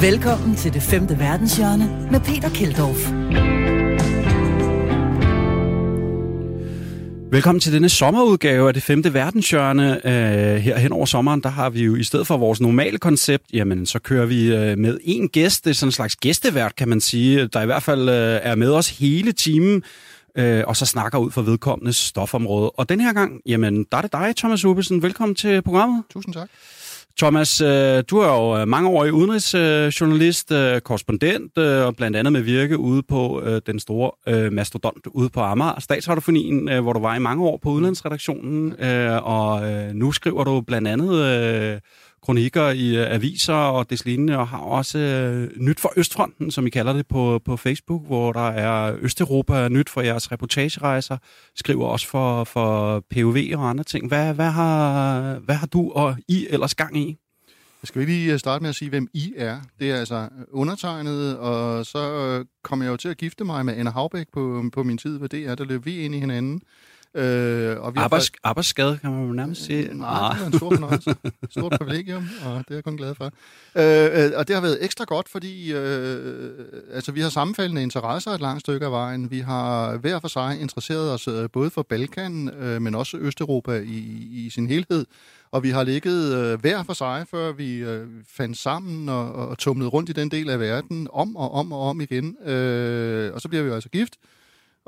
Velkommen til det femte verdenshjørne med Peter Keldorf. Velkommen til denne sommerudgave af det femte verdenshjørne. Uh, her hen over sommeren, der har vi jo i stedet for vores normale koncept, jamen så kører vi uh, med en gæst. Det er sådan en slags gæstevært, kan man sige, der i hvert fald uh, er med os hele timen uh, og så snakker ud for vedkommende stofområde. Og den her gang, jamen, der er det dig, Thomas Ubesen. Velkommen til programmet. Tusind tak. Thomas, øh, du er jo øh, mange år i udenrigsjournalist, øh, korrespondent, og blandt andet med virke ude på den store mastodont ude på Amager, Statsradiofonien, hvor du var i mange år på udlandsredaktionen, og nu skriver du blandt andet kronikker i øh, aviser og deslignende, og har også øh, nyt for Østfronten, som I kalder det på, på Facebook, hvor der er Østeuropa nyt for jeres reportagerejser, skriver også for, for POV og andre ting. Hvad, hvad, har, hvad har du og I ellers gang i? Jeg skal lige øh, starte med at sige, hvem I er. Det er altså undertegnet, og så kommer kom jeg jo til at gifte mig med Anna Havbæk på, på min tid ved DR. Der løb vi ind i hinanden. Øh, og vi Arbejds, fået... Arbejdsskade, kan man jo nærmest sige. Øh, nej, det er en stor fornøjelse. Stort privilegium, og det er jeg kun glad for. Øh, øh, og det har været ekstra godt, fordi øh, altså, vi har sammenfaldende interesser et langt stykke af vejen. Vi har hver for sig interesseret os øh, både for Balkan, øh, men også Østeuropa i, i sin helhed. Og vi har ligget øh, hver for sig, før vi øh, fandt sammen og, og tumlede rundt i den del af verden, om og om og om igen. Øh, og så bliver vi jo altså gift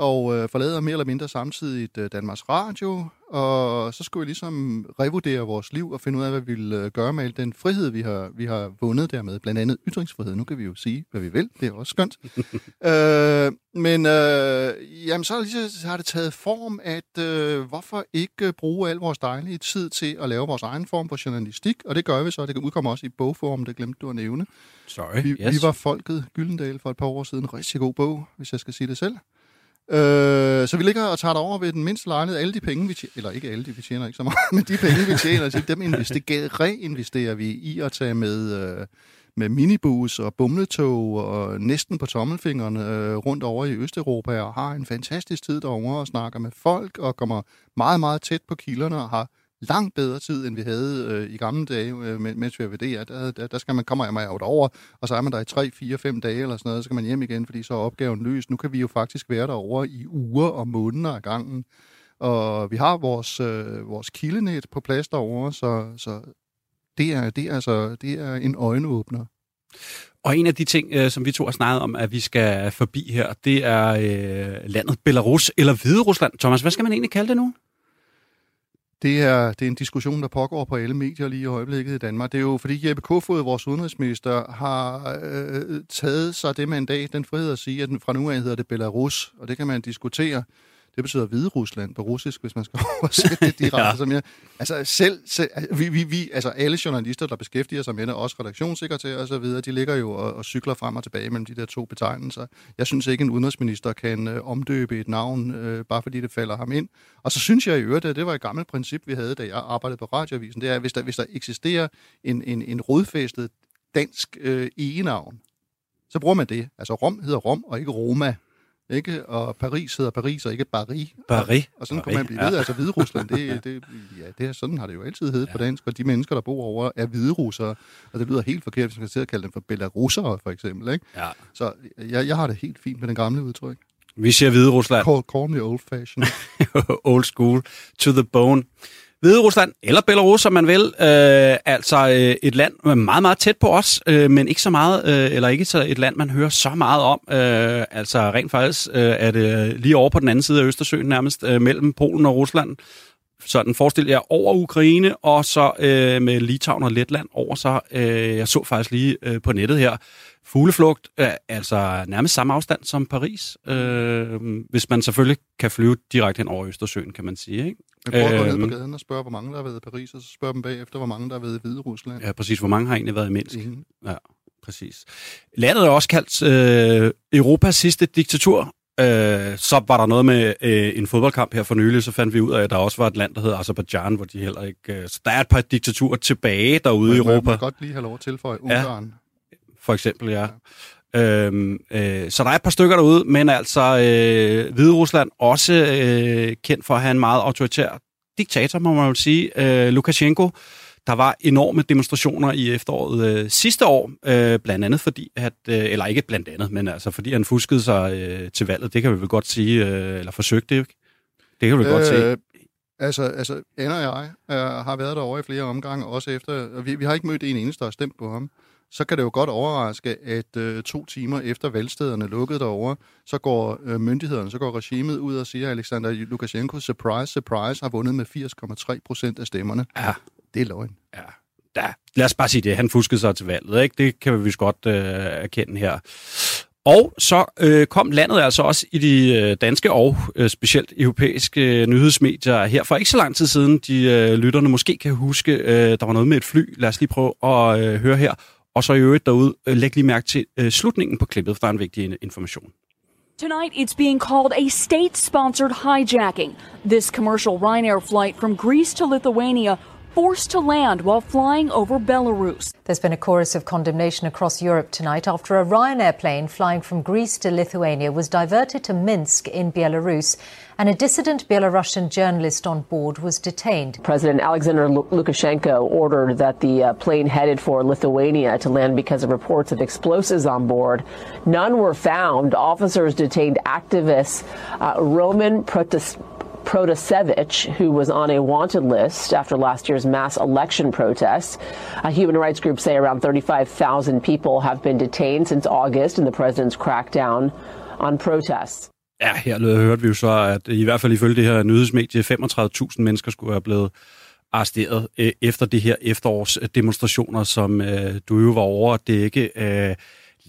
og øh, forlader mere eller mindre samtidig øh, Danmarks Radio, og så skulle vi ligesom revurdere vores liv og finde ud af, hvad vi vil øh, gøre med al den frihed, vi har, vi har vundet dermed. Blandt andet ytringsfrihed. Nu kan vi jo sige, hvad vi vil. Det er også skønt. øh, men øh, jamen, så, lige, så har det taget form, at øh, hvorfor ikke bruge al vores dejlige tid til at lave vores egen form for journalistik? Og det gør vi så. Det udkommer også i bogform, det glemte du at nævne. Sorry, vi, yes. vi var Folket Gyldendal for et par år siden. En rigtig god bog, hvis jeg skal sige det selv. Øh, så vi ligger og tager over ved den mindste lejlighed. Alle de penge, vi tjener, eller ikke alle de, vi tjener ikke så meget, men de penge, vi tjener, så dem investerer, reinvesterer vi i at tage med, øh, med minibus og bumletog og næsten på tommelfingrene øh, rundt over i Østeuropa og har en fantastisk tid derovre og snakker med folk og kommer meget, meget tæt på kilderne og har langt bedre tid, end vi havde øh, i gamle dage, øh, mens vi var. Der, der, der skal man, kommer man jo over, og så er man der i 3, 4, 5 dage eller sådan noget, så skal man hjem igen, fordi så er opgaven løst. Nu kan vi jo faktisk være derovre i uger og måneder af gangen. Og vi har vores, øh, vores kildenet på plads derovre, så, så det, er, det, er altså, det er en øjenåbner. Og en af de ting, øh, som vi to har snakket om, at vi skal forbi her, det er øh, landet Belarus eller Hviderusland. Thomas, hvad skal man egentlig kalde det nu? Det er, det er en diskussion, der pågår på alle medier lige i øjeblikket i Danmark. Det er jo fordi Jeppe Kofod, vores udenrigsminister, har øh, øh taget sig det mandat, den frihed at sige, at den fra nu af hedder det Belarus, og det kan man diskutere. Det betyder Hvide Rusland på russisk, hvis man skal oversætte det direkte. ja. som jeg, altså, selv, selv, vi, vi, vi, altså alle journalister, der beskæftiger sig med det, også redaktionssekretærer og så videre, de ligger jo og, og cykler frem og tilbage mellem de der to betegnelser. Jeg synes ikke, en udenrigsminister kan øh, omdøbe et navn, øh, bare fordi det falder ham ind. Og så synes jeg i øvrigt, at det var et gammelt princip, vi havde, da jeg arbejdede på radioavisen, det er, at hvis der, hvis der eksisterer en, en, en rodfæstet dansk øh, egenavn, så bruger man det. Altså Rom hedder Rom, og ikke Roma ikke? Og Paris hedder Paris, og ikke Paris. Paris. Og, og sådan Paris. kunne man blive ved. Ja. Altså Hvide Rusland, det, det, ja, det er, sådan har det jo altid heddet ja. på dansk, og de mennesker, der bor over, er hvide russere. Og det lyder helt forkert, hvis man skal kalde dem for belarusere, for eksempel. Ikke? Ja. Så jeg, jeg har det helt fint med den gamle udtryk. Vi siger Hvide Rusland. Call, call me old fashion. old school. To the bone. Hvide Rusland, eller Belarus, som man vil. Øh, altså øh, et land øh, meget, meget tæt på os, øh, men ikke så meget, øh, eller ikke så et land, man hører så meget om. Øh, altså rent faktisk øh, er det lige over på den anden side af Østersøen nærmest, øh, mellem Polen og Rusland. Sådan forestil jer over Ukraine, og så øh, med Litauen og Letland over så. Øh, jeg så faktisk lige øh, på nettet her, fugleflugt, øh, altså nærmest samme afstand som Paris, øh, hvis man selvfølgelig kan flyve direkte hen over Østersøen, kan man sige. Ikke? Jeg prøver at gå ned på øhm. gaden og spørge, hvor mange der har været i Paris, og så spørger dem bagefter, hvor mange der har været i Hvide Rusland. Ja, præcis. Hvor mange har egentlig været i Minsk? Ingen. Ja, præcis. Landet er også kaldt øh, Europas sidste diktatur. Øh, så var der noget med øh, en fodboldkamp her for nylig, så fandt vi ud af, at der også var et land, der hedder Azerbaijan, hvor de heller ikke... Øh, så der er et par diktaturer tilbage derude i Europa. Jeg godt lige have lov at tilføje Ungarn. For eksempel, ja. ja. Øhm, øh, så der er et par stykker derude, men altså øh, Hvide Rusland også øh, kendt for at have en meget autoritær diktator, må man jo sige, øh, Lukashenko, Der var enorme demonstrationer i efteråret øh, sidste år, øh, blandt andet fordi, at, øh, eller ikke blandt andet, men altså fordi han fuskede sig øh, til valget, det kan vi vel godt sige, øh, eller forsøgte det, det kan vi vel øh, godt sige. Altså, altså Anna og jeg øh, har været derovre i flere omgange, også efter, vi, vi har ikke mødt en eneste, der har stemt på ham så kan det jo godt overraske, at øh, to timer efter valgstederne lukkede derovre, så går øh, myndighederne, så går regimet ud og siger, at Alexander Lukashenko, surprise, surprise, har vundet med 80,3 procent af stemmerne. Ja. Det er løgn. Ja. ja. Lad os bare sige det. Han fuskede sig til valget, ikke? Det kan vi vist godt øh, erkende her. Og så øh, kom landet altså også i de øh, danske og øh, specielt europæiske øh, nyhedsmedier her for ikke så lang tid siden. De øh, lytterne måske kan huske, øh, der var noget med et fly. Lad os lige prøve at øh, høre her. Og så i øvrigt derude, øh, læg lige mærke til øh, slutningen på klippet, for der er en vigtig information. Tonight, it's being called a state sponsored hijacking. This commercial Ryanair flight from Greece to Lithuania forced to land while flying over Belarus. There's been a chorus of condemnation across Europe tonight after a Ryanair plane flying from Greece to Lithuania was diverted to Minsk in Belarus and a dissident Belarusian journalist on board was detained. President Alexander Lukashenko ordered that the uh, plane headed for Lithuania to land because of reports of explosives on board. None were found. Officers detained activists uh, Roman Protas- Protasevich, who was on a wanted list after last year's mass election protests. A human rights group say around 35,000 people have been detained since August in the president's crackdown on protests. Ja, her hørte vi jo så, at i hvert fald ifølge det her nyhedsmedie, 35.000 mennesker skulle have blevet arresteret øh, efter det her efterårsdemonstrationer, som øh, du jo var over at dække. Øh,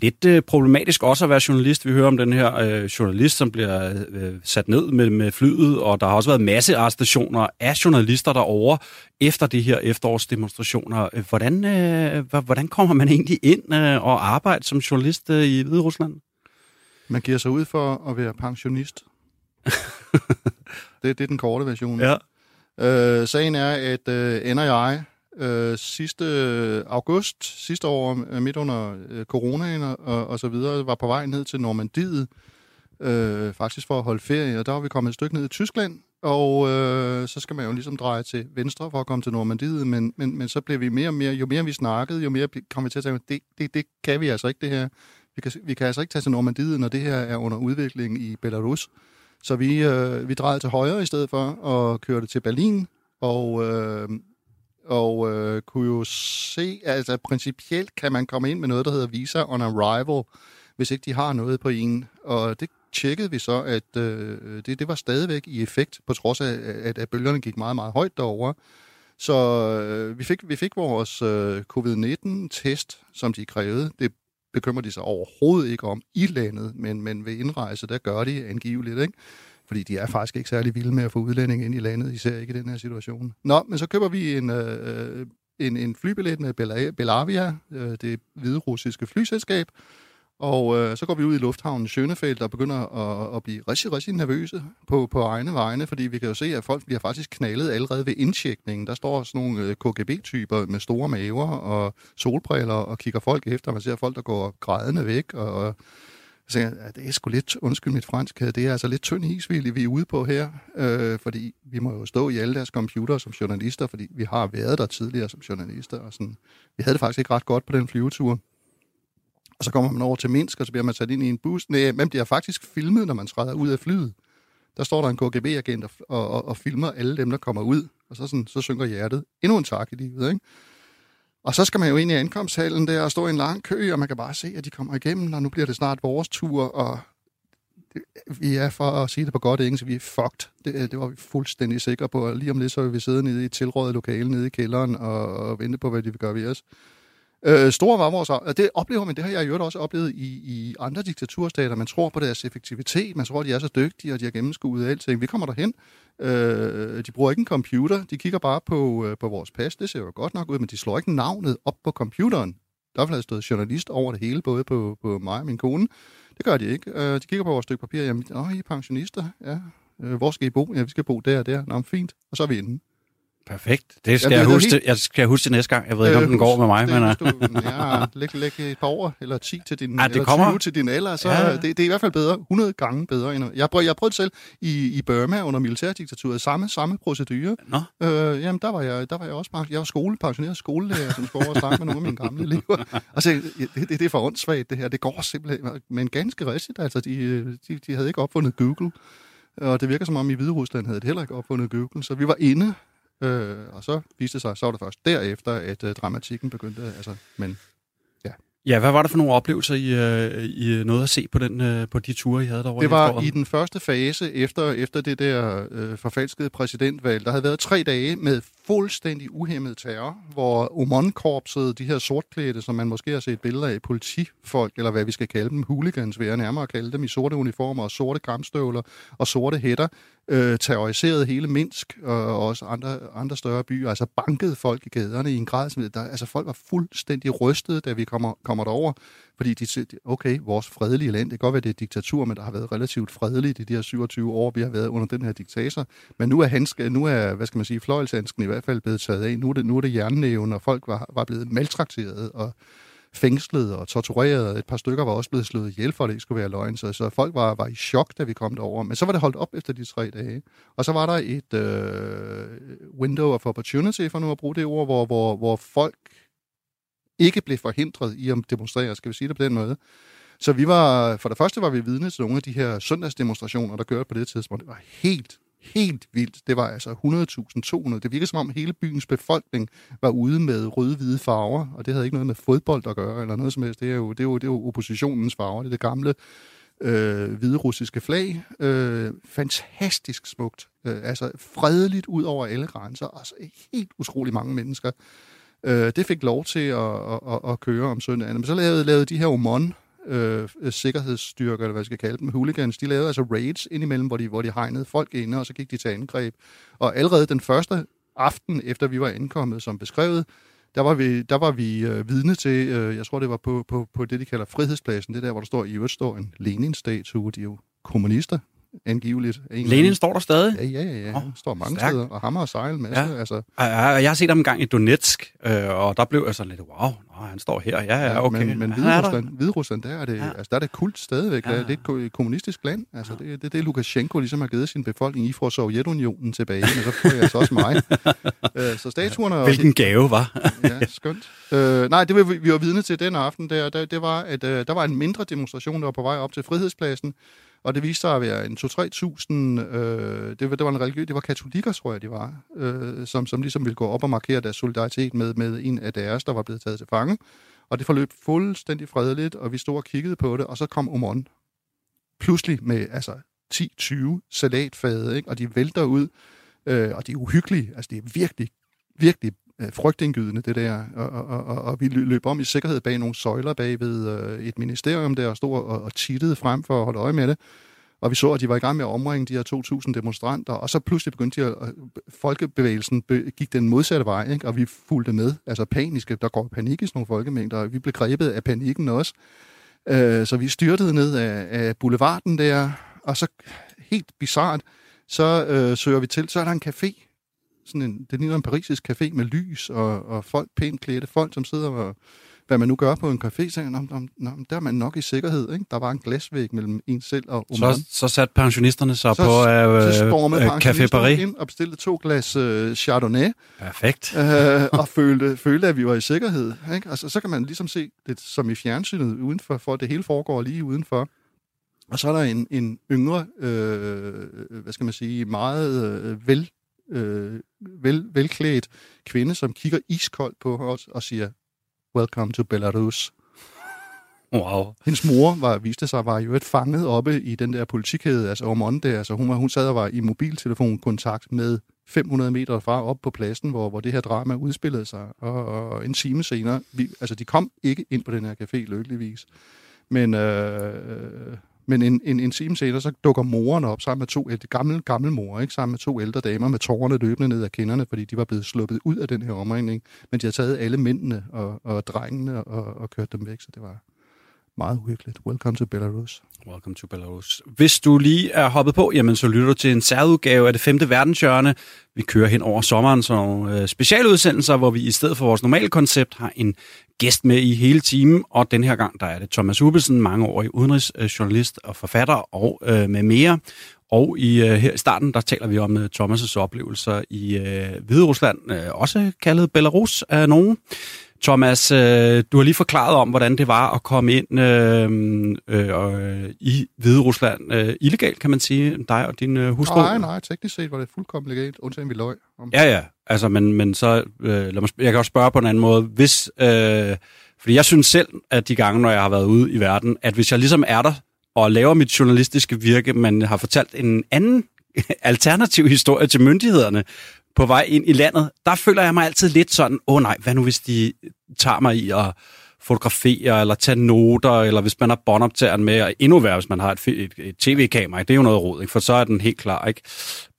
lidt øh, problematisk også at være journalist. Vi hører om den her øh, journalist, som bliver øh, sat ned med, med flyet, og der har også været masse arrestationer af journalister derovre efter de her efterårsdemonstrationer. Hvordan, øh, hvordan kommer man egentlig ind øh, og arbejde som journalist øh, i Hvide Rusland? Man giver sig ud for at være pensionist. det, det er den korte version. Ja. Øh, sagen er, at øh, og jeg øh, sidste øh, august, sidste år, øh, midt under øh, coronaen og, og så videre, var på vej ned til Normandiet, øh, faktisk for at holde ferie, og der var vi kommet et stykke ned i Tyskland, og øh, så skal man jo ligesom dreje til venstre for at komme til Normandiet, men, men, men så blev vi mere og mere, jo mere vi snakkede, jo mere kom vi til at tænke, det, det, det kan vi altså ikke det her. Vi kan, vi kan altså ikke tage til Normandiet, når det her er under udvikling i Belarus. Så vi, øh, vi drejede til højre i stedet for og kørte til Berlin, og, øh, og øh, kunne jo se, altså principielt kan man komme ind med noget, der hedder visa on arrival, hvis ikke de har noget på en. Og det tjekkede vi så, at øh, det, det var stadigvæk i effekt, på trods af, at, at bølgerne gik meget, meget højt derover. Så øh, vi, fik, vi fik vores øh, covid-19-test, som de krævede. Det bekymrer de sig overhovedet ikke om i landet, men, men ved indrejse, der gør de angiveligt, ikke? Fordi de er faktisk ikke særlig vilde med at få udlændinge ind i landet, især ikke i den her situation. Nå, men så køber vi en, øh, en, en flybillet med Belavia, øh, det hvide russiske flyselskab, og øh, så går vi ud i lufthavnen Schönefeld og begynder at, at blive rigtig, rigtig nervøse på, på egne vegne, fordi vi kan jo se, at folk bliver faktisk knaldet allerede ved indtjekningen. Der står sådan nogle øh, KGB-typer med store maver og solbriller og kigger folk efter. Man ser folk, der går grædende væk, og så jeg, at det er sgu lidt, undskyld mit fransk, det er altså lidt tynd is, vi er ude på her, øh, fordi vi må jo stå i alle deres computer som journalister, fordi vi har været der tidligere som journalister, og sådan. Vi havde det faktisk ikke ret godt på den flyvetur. Og så kommer man over til Minsk, og så bliver man sat ind i en bus. Nej, men de har faktisk filmet, når man træder ud af flyet. Der står der en KGB-agent og, og, og filmer alle dem, der kommer ud. Og så, sådan, så synker hjertet. Endnu en tak i livet, ikke? Og så skal man jo ind i ankomsthallen der og stå i en lang kø, og man kan bare se, at de kommer igennem, og nu bliver det snart vores tur, og vi er, for at sige det på godt engelsk, vi er fucked. Det, øh, det var vi fuldstændig sikre på. Og lige om lidt, så vil vi sidde nede i et tilrådet lokale nede i kælderen og, og vente på, hvad de vil gøre ved os. Øh, store var. Og det oplever man, det har jeg jo også oplevet i, i andre diktaturstater. Man tror på deres effektivitet, man tror, at de er så dygtige, og de har gennemskuet alting. Vi kommer derhen. Øh, de bruger ikke en computer, de kigger bare på, øh, på vores pas. Det ser jo godt nok ud, men de slår ikke navnet op på computeren. Der har stået journalist over det hele, både på, på mig og min kone. Det gør de ikke. Øh, de kigger på vores stykke papir. Jamen, åh, I er pensionister. Ja. Øh, hvor skal I bo? Ja, vi skal bo der og der. Nå, fint. Og så er vi inde. Perfekt. Det skal, jeg, det er huske, helt- jeg skal huske næste gang. Jeg ved ikke, om den går med mig, men... men... øh, Du, ja, læg, læg et par år, eller 10 til din, Ej, det eller kommer. 20 til din alder, så Ja. det, det er i hvert fald bedre, 100 gange bedre. End, jeg, prøv, jeg prøvede selv i, i Burma under militærdiktaturet, samme, samme procedure. Nå. Øh, jamen, der var, jeg, der var jeg også jeg var skole, pensioneret skolelærer, som skulle over og snakke med nogle af mine gamle elever. Og så, det, det, det er for åndssvagt, det her. Det går simpelthen, men ganske rigtigt. Altså, de, de, de havde ikke opfundet Google, og det virker som om i Hvide Rusland havde de heller ikke opfundet Google, så vi var inde, øh, og så viste det sig, så var det først derefter, at øh, dramatikken begyndte, altså, men Ja, hvad var det for nogle oplevelser, I, øh, I nåede at se på, den, øh, på de ture, I havde derovre? Det var efteråret? i den første fase efter, efter det der øh, forfalskede præsidentvalg. Der havde været tre dage med fuldstændig uhemmet terror, hvor Oman-korpset, de her sortklædte, som man måske har set billeder af, politifolk, eller hvad vi skal kalde dem, hooligans vil jeg nærmere kalde dem, i sorte uniformer og sorte kramstøvler og sorte hætter, øh, terroriserede hele Minsk og også andre, andre større byer, altså bankede folk i gaderne i en grad, som der, altså folk var fuldstændig rystede, da vi kommer, kommer derover, fordi de siger, okay, vores fredelige land, det kan godt være, det er diktatur, men der har været relativt fredeligt i de her 27 år, vi har været under den her diktator, men nu er, handske, nu er hvad skal man sige, fløjelshandsken i hvert fald blevet taget af, nu er det, nu er det jernnæven, og folk var, var blevet maltrakteret, og fængslet og tortureret. Et par stykker var også blevet slået ihjel, for at det ikke skulle være løgn. Så, så folk var, var i chok, da vi kom derover. Men så var det holdt op efter de tre dage. Og så var der et øh, window of opportunity, for nu at bruge det ord, hvor, hvor, hvor folk ikke blev forhindret i at demonstrere, skal vi sige det på den måde. Så vi var, for det første var vi vidne til nogle af de her søndagsdemonstrationer, der kørte på det tidspunkt. Det var helt, helt vildt. Det var altså 100.000, 200. Det virkede som om hele byens befolkning var ude med røde-hvide farver, og det havde ikke noget med fodbold at gøre, eller noget som helst. Det er jo, det er jo, det er jo oppositionens farver. Det er det gamle øh, hvide russiske flag. Øh, fantastisk smukt. Øh, altså fredeligt ud over alle grænser. Altså helt utrolig mange mennesker. Øh, det fik lov til at, at, at, at køre om søndagen. Men så lavede, lavede de her Omon øh, sikkerhedsstyrker, eller hvad jeg skal kalde dem, hooligans, de lavede altså raids indimellem, hvor de, hvor de hegnede folk inde, og så gik de til angreb. Og allerede den første aften, efter vi var ankommet, som beskrevet, der var vi, der var vi øh, vidne til, øh, jeg tror det var på, på, på det, de kalder Frihedspladsen, det der, hvor der står, i øvrigt står en Lenin-statue, de er jo kommunister, angiveligt. En Lenin står der stadig? Ja, ja, ja, ja. Oh, står mange stærkt. steder, og hammer og sejl masse. Ja. Ja. Altså, Ja, jeg har set ham en gang i Donetsk, øh, og der blev jeg sådan lidt, wow, nå, han står her. Ja, ja, okay. Men, men er der. Hviderusland, Hviderusland, der er det, Ja. ja. altså, der er det kult stadigvæk. Ja. Ja. Det er et ko- et kommunistisk land. Altså, det, det, er det, Lukashenko ligesom har givet sin befolkning i fra Sovjetunionen tilbage, men så får jeg altså også mig. Øh, så statuerne... er Hvilken gave, var? ja, skønt. Øh, nej, det vi, vi var vidne til den aften, der, der, det var, at øh, der var en mindre demonstration, der var på vej op til Frihedspladsen, og det viste sig at være en 2-3.000, øh, det, var, det var en religiøs, det var katolikker, tror jeg, de var, øh, som, som ligesom ville gå op og markere deres solidaritet med, med en af deres, der var blevet taget til fange. Og det forløb fuldstændig fredeligt, og vi stod og kiggede på det, og så kom Omon pludselig med altså 10-20 salatfade, ikke? og de vælter ud, øh, og de er uhyggelige. Altså, det er virkelig, virkelig øh, frygtindgydende, det der. Og, og, og, og vi løb om i sikkerhed bag nogle søjler bag ved øh, et ministerium der, stod og, og tittede frem for at holde øje med det. Og vi så, at de var i gang med at omringe de her 2.000 demonstranter, og så pludselig begyndte de at, at folkebevægelsen be, gik den modsatte vej, ikke? og vi fulgte med, altså paniske, der går panik i sådan nogle folkemængder, og vi blev grebet af panikken også. Øh, så vi styrtede ned af, af boulevarden der, og så helt bizart, så øh, søger vi til, så er der en café, sådan en, det ligner en parisisk café med lys og, og folk, pænt klædte folk, som sidder og, hvad man nu gør på en café, så om, om, om, der er man nok i sikkerhed. Ikke? Der var en glasvæg mellem en selv og Oman. Så, så satte pensionisterne sig Så- på øh, så øh, Café Paris. ind og bestilte to glas øh, Chardonnay, Perfekt. øh, og følte, følte, at vi var i sikkerhed. Ikke? Altså, så kan man ligesom se det som i fjernsynet udenfor, for det hele foregår lige udenfor. Og så er der en, en yngre, øh, hvad skal man sige, meget øh, vel, øh, vel, velklædt kvinde, som kigger iskoldt på os og siger, Welcome to Belarus. Wow. Hendes mor var, viste sig var jo et fanget oppe i den der politikkæde, altså Ormond der, altså hun, var, hun sad og var i mobiltelefonkontakt med 500 meter fra op på pladsen, hvor, hvor det her drama udspillede sig, og, og en time senere, vi, altså de kom ikke ind på den her café, lykkeligvis, men, øh, men en, en, en time senere, så dukker moren op sammen med to ældre, gammel, gammel mor, ikke? sammen med to ældre damer med tårerne løbende ned af kinderne, fordi de var blevet sluppet ud af den her omringning, men de havde taget alle mændene og, og drengene og, og kørt dem væk, så det var meget uhyggeligt. Welcome to Belarus. Welcome to Belarus. Hvis du lige er hoppet på, jamen så lytter du til en særudgave af det femte verdenshjørne. Vi kører hen over sommeren sådan nogle øh, specialudsendelser, hvor vi i stedet for vores normale koncept har en gæst med i hele timen, og den her gang der er det Thomas Ubelsen, mangeårig udenrigsjournalist og forfatter og øh, med mere. Og i øh, her i starten, der taler vi om øh, Thomas' oplevelser i øh, Hvide Rusland, øh, også kaldet Belarus af nogen. Thomas, øh, du har lige forklaret om, hvordan det var at komme ind øh, øh, i Hvide Rusland øh, illegalt, kan man sige, dig og din øh, hustru. Nej, nej, teknisk set var det fuldkommen legalt, undtagen vi løg. Om. Ja, ja, altså, men, men så, øh, lad mig, jeg kan også spørge på en anden måde, hvis, øh, fordi jeg synes selv, at de gange, når jeg har været ude i verden, at hvis jeg ligesom er der og laver mit journalistiske virke, men har fortalt en anden alternativ historie til myndighederne, på vej ind i landet, der føler jeg mig altid lidt sådan, åh oh, nej, hvad nu hvis de tager mig i at fotografere, eller tage noter, eller hvis man har båndoptageren med, og endnu værre, hvis man har et, et, et tv-kamera, det er jo noget råd, ikke? for så er den helt klar. Ikke?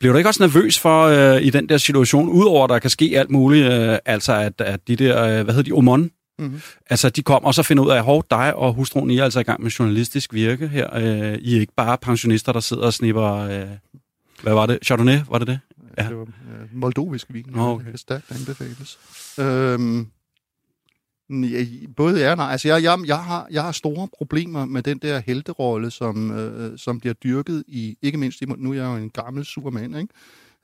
Bliver du ikke også nervøs for øh, i den der situation, udover at der kan ske alt muligt, øh, altså at, at de der, øh, hvad hedder de, Omon, Mm-hmm. Altså, de kommer og så finder ud af, at dig og hustruen, I er altså i gang med journalistisk virke her. Øh, I er ikke bare pensionister, der sidder og snipper... Øh, hvad var det? Chardonnay, var det det? Ja. Det var øh, moldovisk vin. Nå, okay. Det stærkt anbefales. Øhm, ja, både ja og nej. Altså, jeg, jeg, jeg, har, jeg har store problemer med den der helterolle, som, øh, som bliver dyrket i, ikke mindst i, nu er jeg jo en gammel supermand, ikke?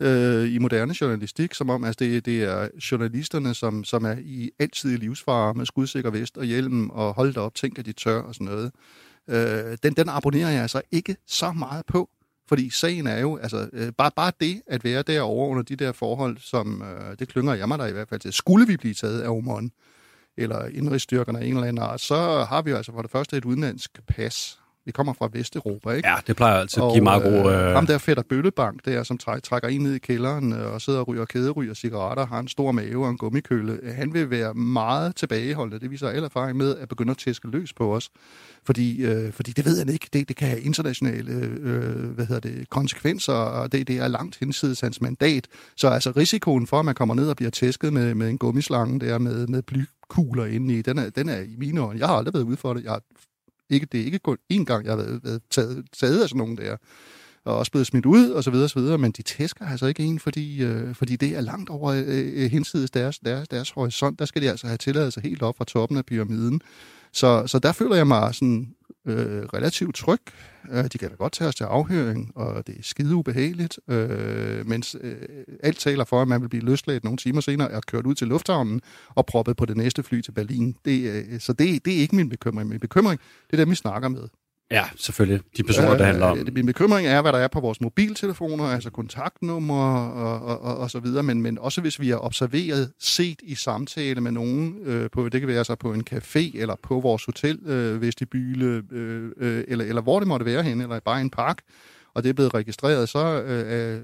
Øh, i moderne journalistik, som om altså det, det er journalisterne, som, som er i altid i livsfare med skudsikker vest og hjelm og hold op, tænk at de tør og sådan noget. Øh, den, den abonnerer jeg altså ikke så meget på. Fordi sagen er jo, altså øh, bare, bare det at være derovre under de der forhold, som øh, det klynger jeg mig der i hvert fald til. Skulle vi blive taget af Oman, eller indrigsstyrkerne af en eller anden art, så har vi jo altså for det første et udenlandsk pas, vi kommer fra Vesteuropa, ikke? Ja, det plejer altid at give meget gode... Øh... Ham der Fætter Bøllebank, der, som træ, trækker en ned i kælderen øh, og sidder og ryger kæderyger cigaretter, har en stor mave og en gummikølle. Han vil være meget tilbageholdende, det viser al erfaring med, at begynde at tæske løs på os. Fordi, øh, fordi det ved han ikke. Det, det kan have internationale øh, hvad hedder det, konsekvenser, og det, det er langt hensides hans mandat. Så altså risikoen for, at man kommer ned og bliver tæsket med, med en gummislange der med, med blykugler inde i, den er, den er i mine øjne. Jeg har aldrig været ude for det. Jeg har ikke, det er ikke kun én gang, jeg har været, været taget, taget af sådan nogen der, og også blevet smidt ud, og så videre, og så videre, men de tæsker altså ikke en, fordi, øh, fordi det er langt over øh, øh, hensides deres, deres, deres horisont. Der skal de altså have tilladelse helt op fra toppen af pyramiden. Så, så der føler jeg mig sådan øh, relativt tryg. Øh, de kan da godt tage os til afhøring, og det er skide ubehageligt, øh, mens øh, alt taler for, at man vil blive løsladt nogle timer senere og kørt ud til lufthavnen og proppet på det næste fly til Berlin. Det, øh, så det, det er ikke min bekymring. Min bekymring, det er dem, vi snakker med. Ja, selvfølgelig. De personer, øh, det handler om. Min bekymring er, hvad der er på vores mobiltelefoner, altså kontaktnumre og, og, og, og så videre, men, men også hvis vi er observeret, set i samtale med nogen, øh, på, det kan være altså på en café eller på vores hotel, øh, vestibyle, øh, øh, eller, eller hvor det måtte være henne, eller bare en park, og det er blevet registreret, så øh,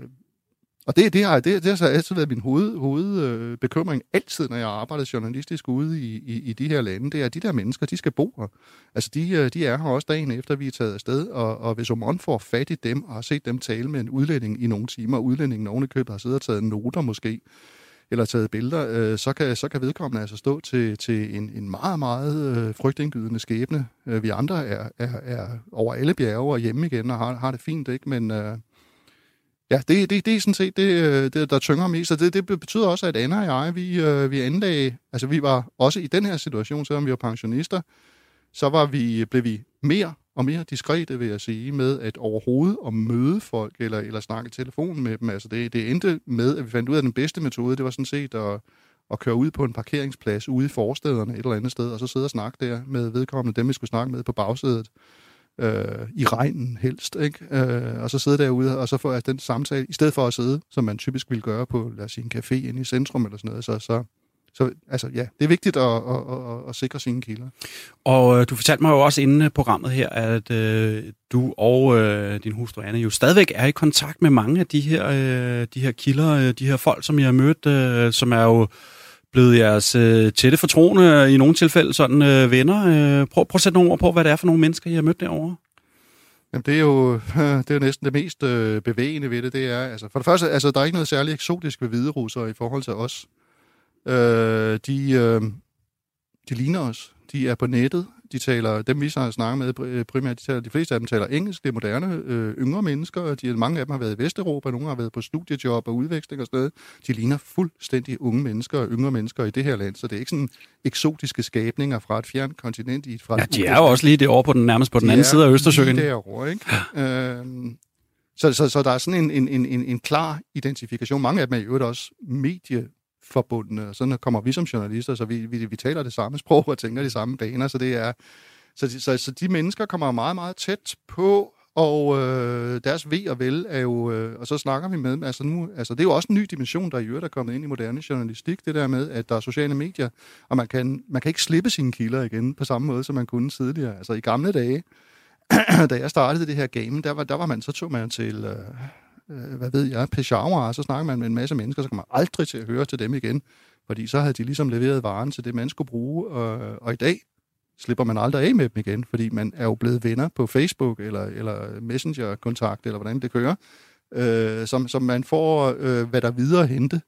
og det, det, har, det, det har så altid været min hoved, hovedbekymring, øh, altid når jeg arbejder journalistisk ude i, i, i de her lande, det er, at de der mennesker, de skal bo her. Altså, de, øh, de er her også dagen efter, vi er taget afsted, og, og hvis Omon får fat i dem, og har set dem tale med en udlænding i nogle timer, og udlændingen oven i købet har siddet og taget noter måske, eller taget billeder, øh, så, kan, så kan vedkommende altså stå til, til en, en meget, meget øh, frygtindgydende skæbne. Øh, vi andre er, er, er over alle bjerge og hjemme igen og har, har det fint, ikke? Men... Øh, Ja, det, det, det er sådan set det, øh, det der tynger mest, og det, det betyder også, at Anna og jeg, vi, øh, vi anlagde, altså vi var også i den her situation, selvom vi var pensionister, så var vi, blev vi mere og mere diskrete, vil jeg sige, med at overhovedet at møde folk eller, eller snakke telefon med dem. Altså det, det endte med, at vi fandt ud af, den bedste metode, det var sådan set at, at køre ud på en parkeringsplads ude i forstederne et eller andet sted, og så sidde og snakke der med vedkommende, dem vi skulle snakke med på bagsædet øh, i regnen helst, ikke? Øh, og så sidde derude, og så få altså, den samtale, i stedet for at sidde, som man typisk ville gøre på, lad os sige, en café inde i centrum eller sådan noget, så, så, så altså, ja, det er vigtigt at, at, at, at sikre sine kilder. Og øh, du fortalte mig jo også inden øh, programmet her, at øh, du og øh, din hustru Anne jo stadigvæk er i kontakt med mange af de her, øh, de her kilder, øh, de her folk, som jeg har mødt, øh, som er jo blevet jeres øh, tætte fortroende, øh, i nogle tilfælde sådan øh, venner. Øh, prøv, prøv at sætte nogle ord på, hvad det er for nogle mennesker, I har mødt derovre. Jamen, det er jo, det er jo næsten det mest øh, bevægende ved det. Det er, altså, for det første, altså, der er ikke noget særligt eksotisk ved hvide russer i forhold til os. Øh, de, øh, de ligner os. De er på nettet. De taler, dem vi har snakket med primært, de, taler, de fleste af dem taler engelsk. Det er moderne, øh, yngre mennesker. De, mange af dem har været i Vesteuropa, nogle har været på studiejob og udveksling og sted. De ligner fuldstændig unge mennesker og yngre mennesker i det her land, så det er ikke sådan eksotiske skabninger fra et fjern kontinent i et fra Ja, de er jo også lige det over på den nærmest på den anden side af Østersøen. De er derovre, ikke? Øhm, så, så, så der er sådan en, en, en, en klar identifikation. Mange af dem er i øvrigt også forbundne, og sådan kommer vi som journalister, så vi, vi, vi taler det samme sprog og tænker de samme baner, så det er... Så, så, så de mennesker kommer meget, meget tæt på, og øh, deres ved og vel er jo, øh, og så snakker vi med dem, altså nu, altså det er jo også en ny dimension, der i øvrigt er kommet ind i moderne journalistik, det der med, at der er sociale medier, og man kan, man kan ikke slippe sine kilder igen på samme måde, som man kunne tidligere. Altså i gamle dage, da jeg startede det her game, der var, der var man, så tog man til, øh, øh, hvad ved jeg, Peshawar, og så snakker man med en masse mennesker, så kommer man aldrig til at høre til dem igen, fordi så havde de ligesom leveret varen til det, man skulle bruge, og, og i dag slipper man aldrig af med dem igen, fordi man er jo blevet venner på Facebook, eller, eller Messenger-kontakt, eller hvordan det kører, øh, som, som man får, øh, hvad der videre hente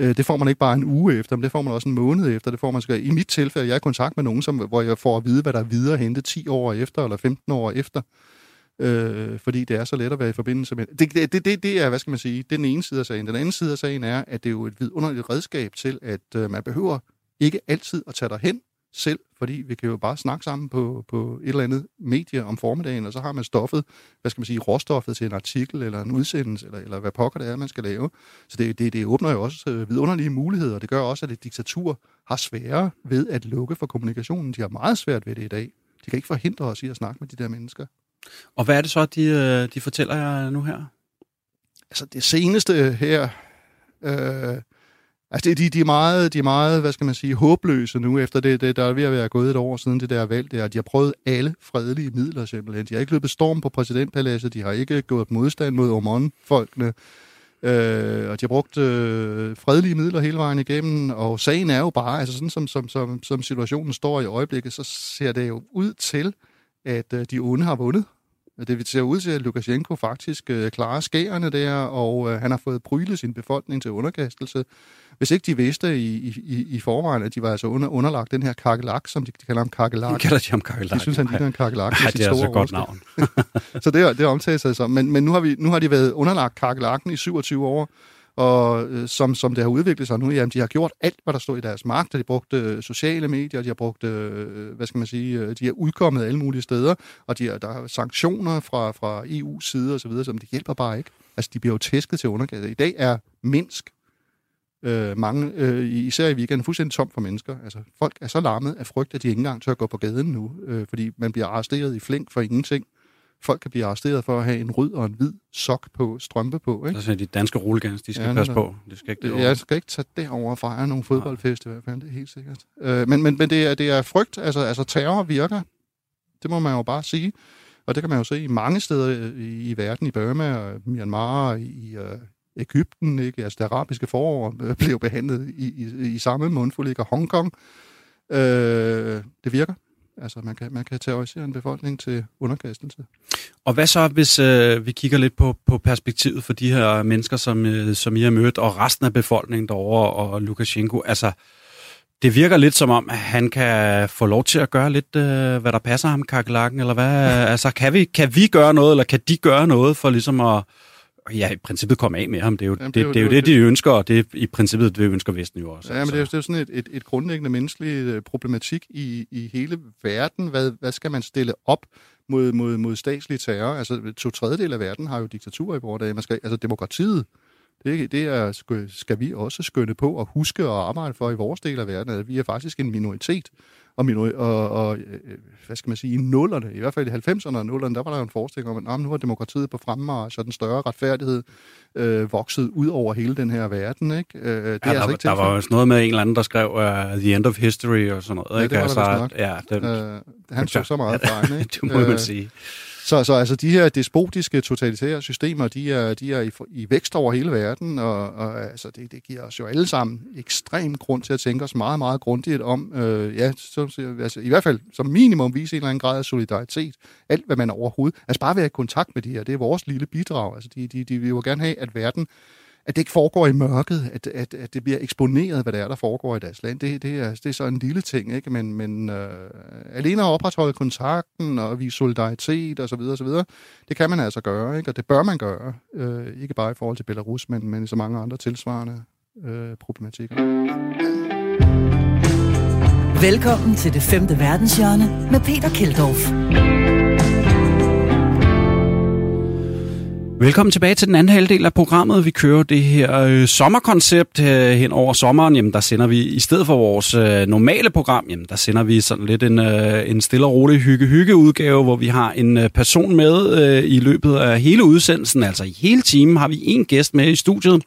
Øh, det får man ikke bare en uge efter, men det får man også en måned efter. Det får man skal, I mit tilfælde, jeg er i kontakt med nogen, som, hvor jeg får at vide, hvad der er videre hente 10 år efter, eller 15 år efter. Øh, fordi det er så let at være i forbindelse med... Det, det, det, det er, hvad skal man sige, det er den ene side af sagen. Den anden side af sagen er, at det er jo et vidunderligt redskab til, at øh, man behøver ikke altid at tage derhen hen selv, fordi vi kan jo bare snakke sammen på, på et eller andet medie om formiddagen, og så har man stoffet, hvad skal man sige, råstoffet til en artikel eller en udsendelse, eller, eller hvad pokker det er, man skal lave. Så det, det, det åbner jo også øh, vidunderlige muligheder, og det gør også, at et diktatur har sværere ved at lukke for kommunikationen. De har meget svært ved det i dag. De kan ikke forhindre os i at snakke med de der mennesker. Og hvad er det så, de, øh, de fortæller jer nu her? Altså det seneste her... Øh, Altså, de, de, er meget, de er meget, hvad skal man sige, håbløse nu, efter det, det, der er ved at være gået et år siden det der valg der. De har prøvet alle fredelige midler simpelthen. De har ikke løbet storm på præsidentpaladset, de har ikke gået modstand mod Oman-folkene, øh, og de har brugt øh, fredelige midler hele vejen igennem, og sagen er jo bare, altså sådan som, som, som, som situationen står i øjeblikket, så ser det jo ud til, at øh, de onde har vundet. Det ser ud til, at Lukashenko faktisk øh, klarer skærene der, og øh, han har fået brylet sin befolkning til underkastelse. Hvis ikke de vidste i, i, i forvejen, at de var altså under, underlagt den her kakelak, som de, de kalder ham kakelak. De kalder de ham kakelak. De synes, han ligner en kakelak. Nej, det er altså godt navn. så det, det omtager sig så. Men, men nu, har vi, nu har de været underlagt kakelakken i 27 år, og øh, som, som det har udviklet sig nu, jamen, de har gjort alt, hvad der stod i deres magt, øh, de har brugt øh, sociale medier, de har brugt, øh, hvad skal man sige, øh, de er udkommet alle mulige steder, og de er, der er sanktioner fra, fra EU's side og så videre, som det hjælper bare ikke. Altså, de bliver jo tæsket til undergade. I dag er Minsk øh, mange, øh, især i weekenden, fuldstændig tom for mennesker. Altså, folk er så larmet af frygt, at de ikke engang tør gå på gaden nu, øh, fordi man bliver arresteret i flink for ingenting. Folk kan blive arresteret for at have en rød og en hvid sok på, strømpe på. Ikke? Altså de danske rullegans, de skal ja, passe på. Det skal ikke det jeg skal ikke tage derover og fejre nogle fodboldfest i hvert fald, det er helt sikkert. Øh, men men, men det, er, det er frygt, altså, altså terror virker. Det må man jo bare sige. Og det kan man jo se i mange steder i, i verden, i Burma og Myanmar, i, uh, Ægypten, ikke? altså det arabiske forår, øh, blev behandlet i, i, i samme mundfuld, ikke? og Hongkong. Øh, det virker. Altså, man kan, man kan terrorisere en befolkning til underkastelse. Og hvad så, hvis øh, vi kigger lidt på, på perspektivet for de her mennesker, som, øh, som I har mødt, og resten af befolkningen derovre, og Lukashenko? Altså, det virker lidt som om, at han kan få lov til at gøre lidt, øh, hvad der passer ham, kakelakken, eller hvad? altså, kan vi, kan vi gøre noget, eller kan de gøre noget for ligesom at ja, i princippet komme af med ham. Det er jo Jamen, det, det, det, er jo det, de ønsker, og det er i princippet det ønsker Vesten jo også. Ja, men det er jo, det er jo sådan et, et, et grundlæggende menneskeligt øh, problematik i, i hele verden. Hvad, hvad skal man stille op mod, mod, mod statslig terror? Altså, to tredjedel af verden har jo diktatur i vores dag. Man skal, altså, demokratiet, det, det er, skal vi også skynde på og huske og arbejde for i vores del af verden, at vi er faktisk en minoritet og, minori- og, og øh, hvad skal man sige, i nullerne, i hvert fald i 90'erne og nullerne, der var der en forestilling om, at nu var demokratiet på fremmarsch, og den større retfærdighed øh, vokset ud over hele den her verden. Ikke? Øh, det ja, er altså der, altså ikke der var også noget med en eller anden, der skrev uh, The End of History og sådan noget. Ja, ikke? det var altså, der ja, den, øh, han tog så meget fejl. Ikke? det må man øh, sige. Så, så altså de her despotiske, totalitære systemer, de er, de er i, i vækst over hele verden, og, og altså, det, det giver os jo alle sammen ekstrem grund til at tænke os meget, meget grundigt om, øh, ja, så, altså, i hvert fald som minimum vise en eller anden grad af solidaritet. Alt, hvad man overhovedet... Altså bare være i kontakt med de her, det er vores lille bidrag. Altså de, de, de vil jo gerne have, at verden at det ikke foregår i mørket, at, at, at det bliver eksponeret, hvad der er, der foregår i deres land. Det, det, er, det er så en lille ting, ikke? men, men øh, alene at opretholde kontakten og vise solidaritet osv., osv., det kan man altså gøre, ikke? og det bør man gøre. Øh, ikke bare i forhold til Belarus, men, men i så mange andre tilsvarende øh, problematikker. Velkommen til det femte verdenshjørne med Peter Keldorf. Velkommen tilbage til den anden halvdel af programmet. Vi kører det her øh, sommerkoncept øh, hen over sommeren. Jamen, der sender vi, i stedet for vores øh, normale program, jamen, der sender vi sådan lidt en, øh, en stille og rolig hygge-hygge-udgave, hvor vi har en øh, person med øh, i løbet af hele udsendelsen. Altså i hele timen har vi en gæst med i studiet.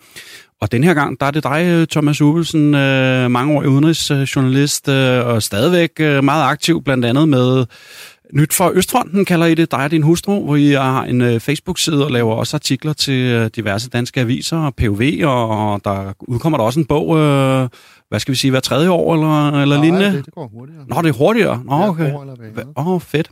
Og den her gang, der er det dig, øh, Thomas Ubelsen, øh, mangeårig udenrigsjournalist øh, og stadigvæk øh, meget aktiv, blandt andet med Nyt fra Østfronten kalder I det, dig og din hustru, hvor I har en øh, Facebook-side og laver også artikler til øh, diverse danske aviser og POV, og, der udkommer der også en bog, øh, hvad skal vi sige, hver tredje år eller, eller Nej, lignende? det, det går hurtigere. Nå, det er hurtigere. Nå, okay. Åh, oh, fedt.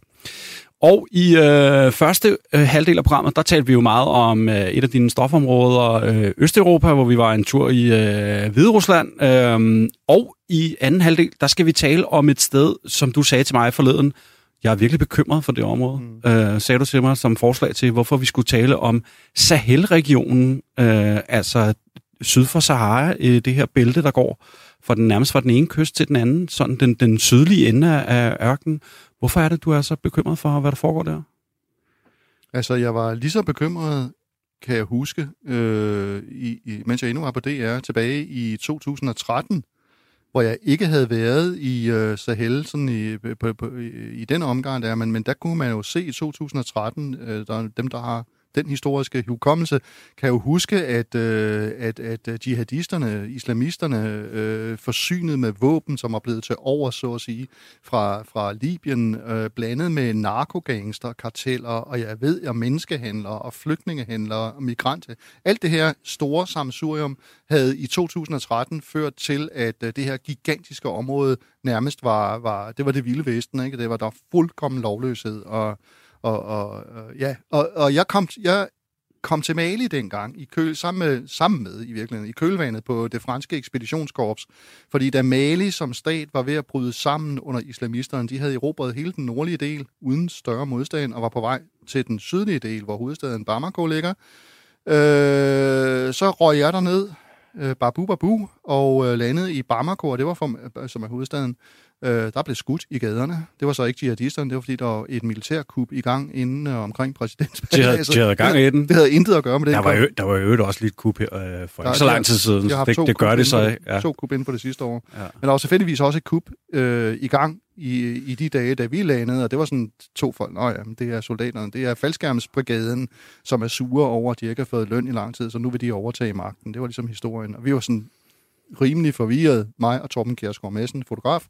Og i øh, første øh, halvdel af programmet, der talte vi jo meget om øh, et af dine stofområder, øh, Østeuropa, hvor vi var en tur i øh, Hvide Rusland. Øh, og i anden halvdel, der skal vi tale om et sted, som du sagde til mig forleden, jeg er virkelig bekymret for det område, mm. øh, sagde du til mig som forslag til, hvorfor vi skulle tale om Sahel-regionen, øh, altså syd for Sahara, øh, det her bælte, der går fra den, nærmest fra den ene kyst til den anden, sådan den, den sydlige ende af, ørkenen. Hvorfor er det, du er så bekymret for, hvad der foregår der? Altså, jeg var lige så bekymret, kan jeg huske, øh, i, i, mens jeg endnu var på DR, tilbage i 2013, hvor jeg ikke havde været i øh, Sahel sådan i, på, på, i, i den omgang der, men, men der kunne man jo se i 2013, øh, der, dem der har den historiske hukommelse, kan jo huske, at, øh, at, at øh, jihadisterne, islamisterne, øh, forsynet med våben, som er blevet til over, så at sige, fra, fra Libyen, øh, blandet med narkogangster, karteller, og jeg ved, og menneskehandlere, og flygtningehandlere, og migranter. Alt det her store samsurium havde i 2013 ført til, at øh, det her gigantiske område nærmest var, var det var det vilde vesten, ikke? Det var der fuldkommen lovløshed, og og, og, og, ja, og, og jeg, kom, jeg kom til Mali dengang, i køl, sammen, med, sammen med i virkeligheden, i kølvandet på det franske ekspeditionskorps. Fordi da Mali som stat var ved at bryde sammen under islamisterne, de havde erobret hele den nordlige del uden større modstand, og var på vej til den sydlige del, hvor hovedstaden Bamako ligger. Øh, så røg jeg derned, øh, babu babu, og øh, landede i Bamako, og det var for, som er hovedstaden. Øh, der blev skudt i gaderne. Det var så ikke jihadisterne, det var fordi, der var et militærkup i gang inden og omkring præsidentspladsen. De havde, de havde gang i den. Det havde intet at gøre med det. Der var, jo, der var jo også lidt kup her, øh, for ikke så lang tid siden. Jeg har Det, det gør det så. Ja. To kup inden for det sidste år. Ja. Men der var selvfølgelig også et kup øh, i gang i, i de dage, da vi landede, og det var sådan to folk. Nå ja, det er soldaterne. Det er faldskærmsbrigaden, som er sure over, at de ikke har fået løn i lang tid, så nu vil de overtage magten. Det var ligesom historien. Og vi var sådan rimelig forvirret, mig og Torben Kjærsgaard Madsen, fotograf.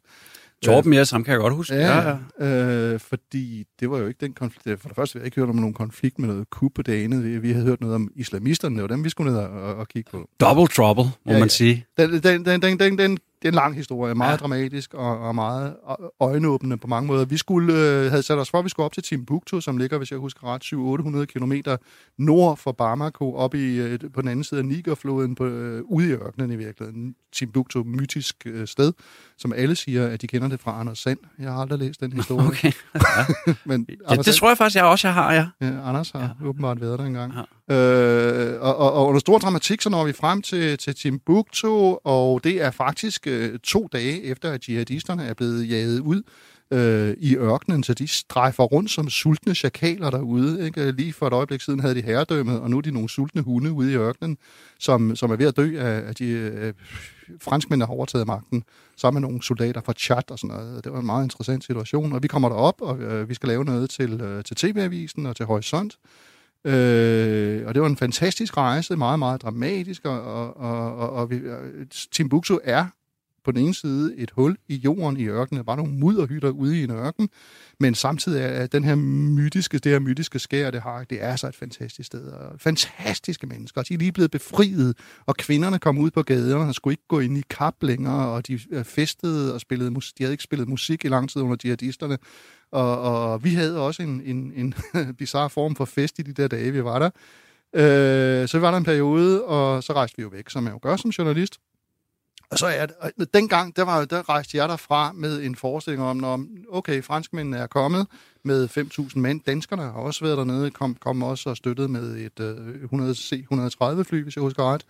Torben, ja, ham kan jeg godt huske. Ja, ja. Øh, fordi det var jo ikke den konflikt. For det første, havde ikke hørt om nogen konflikt med noget kup på det andet. Vi, vi havde hørt noget om islamisterne, var dem, vi skulle ned og, og, og kigge på. Double trouble, må Ja, man ja. sige. Den, den, den, den, den, den, det er en lang historie, meget Ja. ja. dramatisk og, og meget øjenåbende på mange måder. Vi skulle, øh, havde sat os for, at vi skulle op til Timbuktu, som ligger, hvis jeg husker ret, 700-800 km nord for Bamako, op i, øh, på den anden side af Nigerfloden, på, øh, ude i ørkenen i virkeligheden. Timbuktu, mytisk øh, sted, som alle siger, at de kender det fra Anders Sand. Jeg har aldrig læst den historie. Okay. Men Ja, Anders det tror jeg faktisk, jeg også jeg har, ja. Ja, Anders har ja. åbenbart været der engang. Ja. Øh, og, og, og under stor dramatik, så når vi frem til, til Timbuktu, og det er faktisk øh, to dage efter, at jihadisterne er blevet jaget ud øh, i ørkenen, så de strejfer rundt som sultne chakaler derude. Ikke? Lige for et øjeblik siden havde de herredømmet, og nu er de nogle sultne hunde ude i ørkenen, som, som er ved at dø af, af de øh, franskmænd, der har overtaget magten, sammen med nogle soldater fra Chad og sådan noget. Det var en meget interessant situation, og vi kommer derop, og øh, vi skal lave noget til, øh, til TV-avisen og til Horisont. Øh, og det var en fantastisk rejse, meget, meget dramatisk, og, og, og, og, vi, øh, Timbuktu er på den ene side et hul i jorden i ørkenen, bare nogle mudderhytter ude i en ørken, men samtidig er den her mytiske, det her mytiske skær, det har, det er så et fantastisk sted, og fantastiske mennesker, de er lige blevet befriet, og kvinderne kom ud på gaderne og skulle ikke gå ind i kap længere, og de festede og spillede musik, de havde ikke spillet musik i lang tid under jihadisterne, og, og vi havde også en, en, en bizarre form for fest i de der dage, vi var der, Øh, så var der en periode, og så rejste vi jo væk, som jeg jo gør som journalist. Og så er det, og dengang, der, var, der rejste jeg derfra med en forestilling om, når, okay, franskmændene er kommet med 5.000 mænd. Danskerne har også været dernede, kom, kom også og støttede med et øh, 100 C-130 fly, hvis jeg husker ret.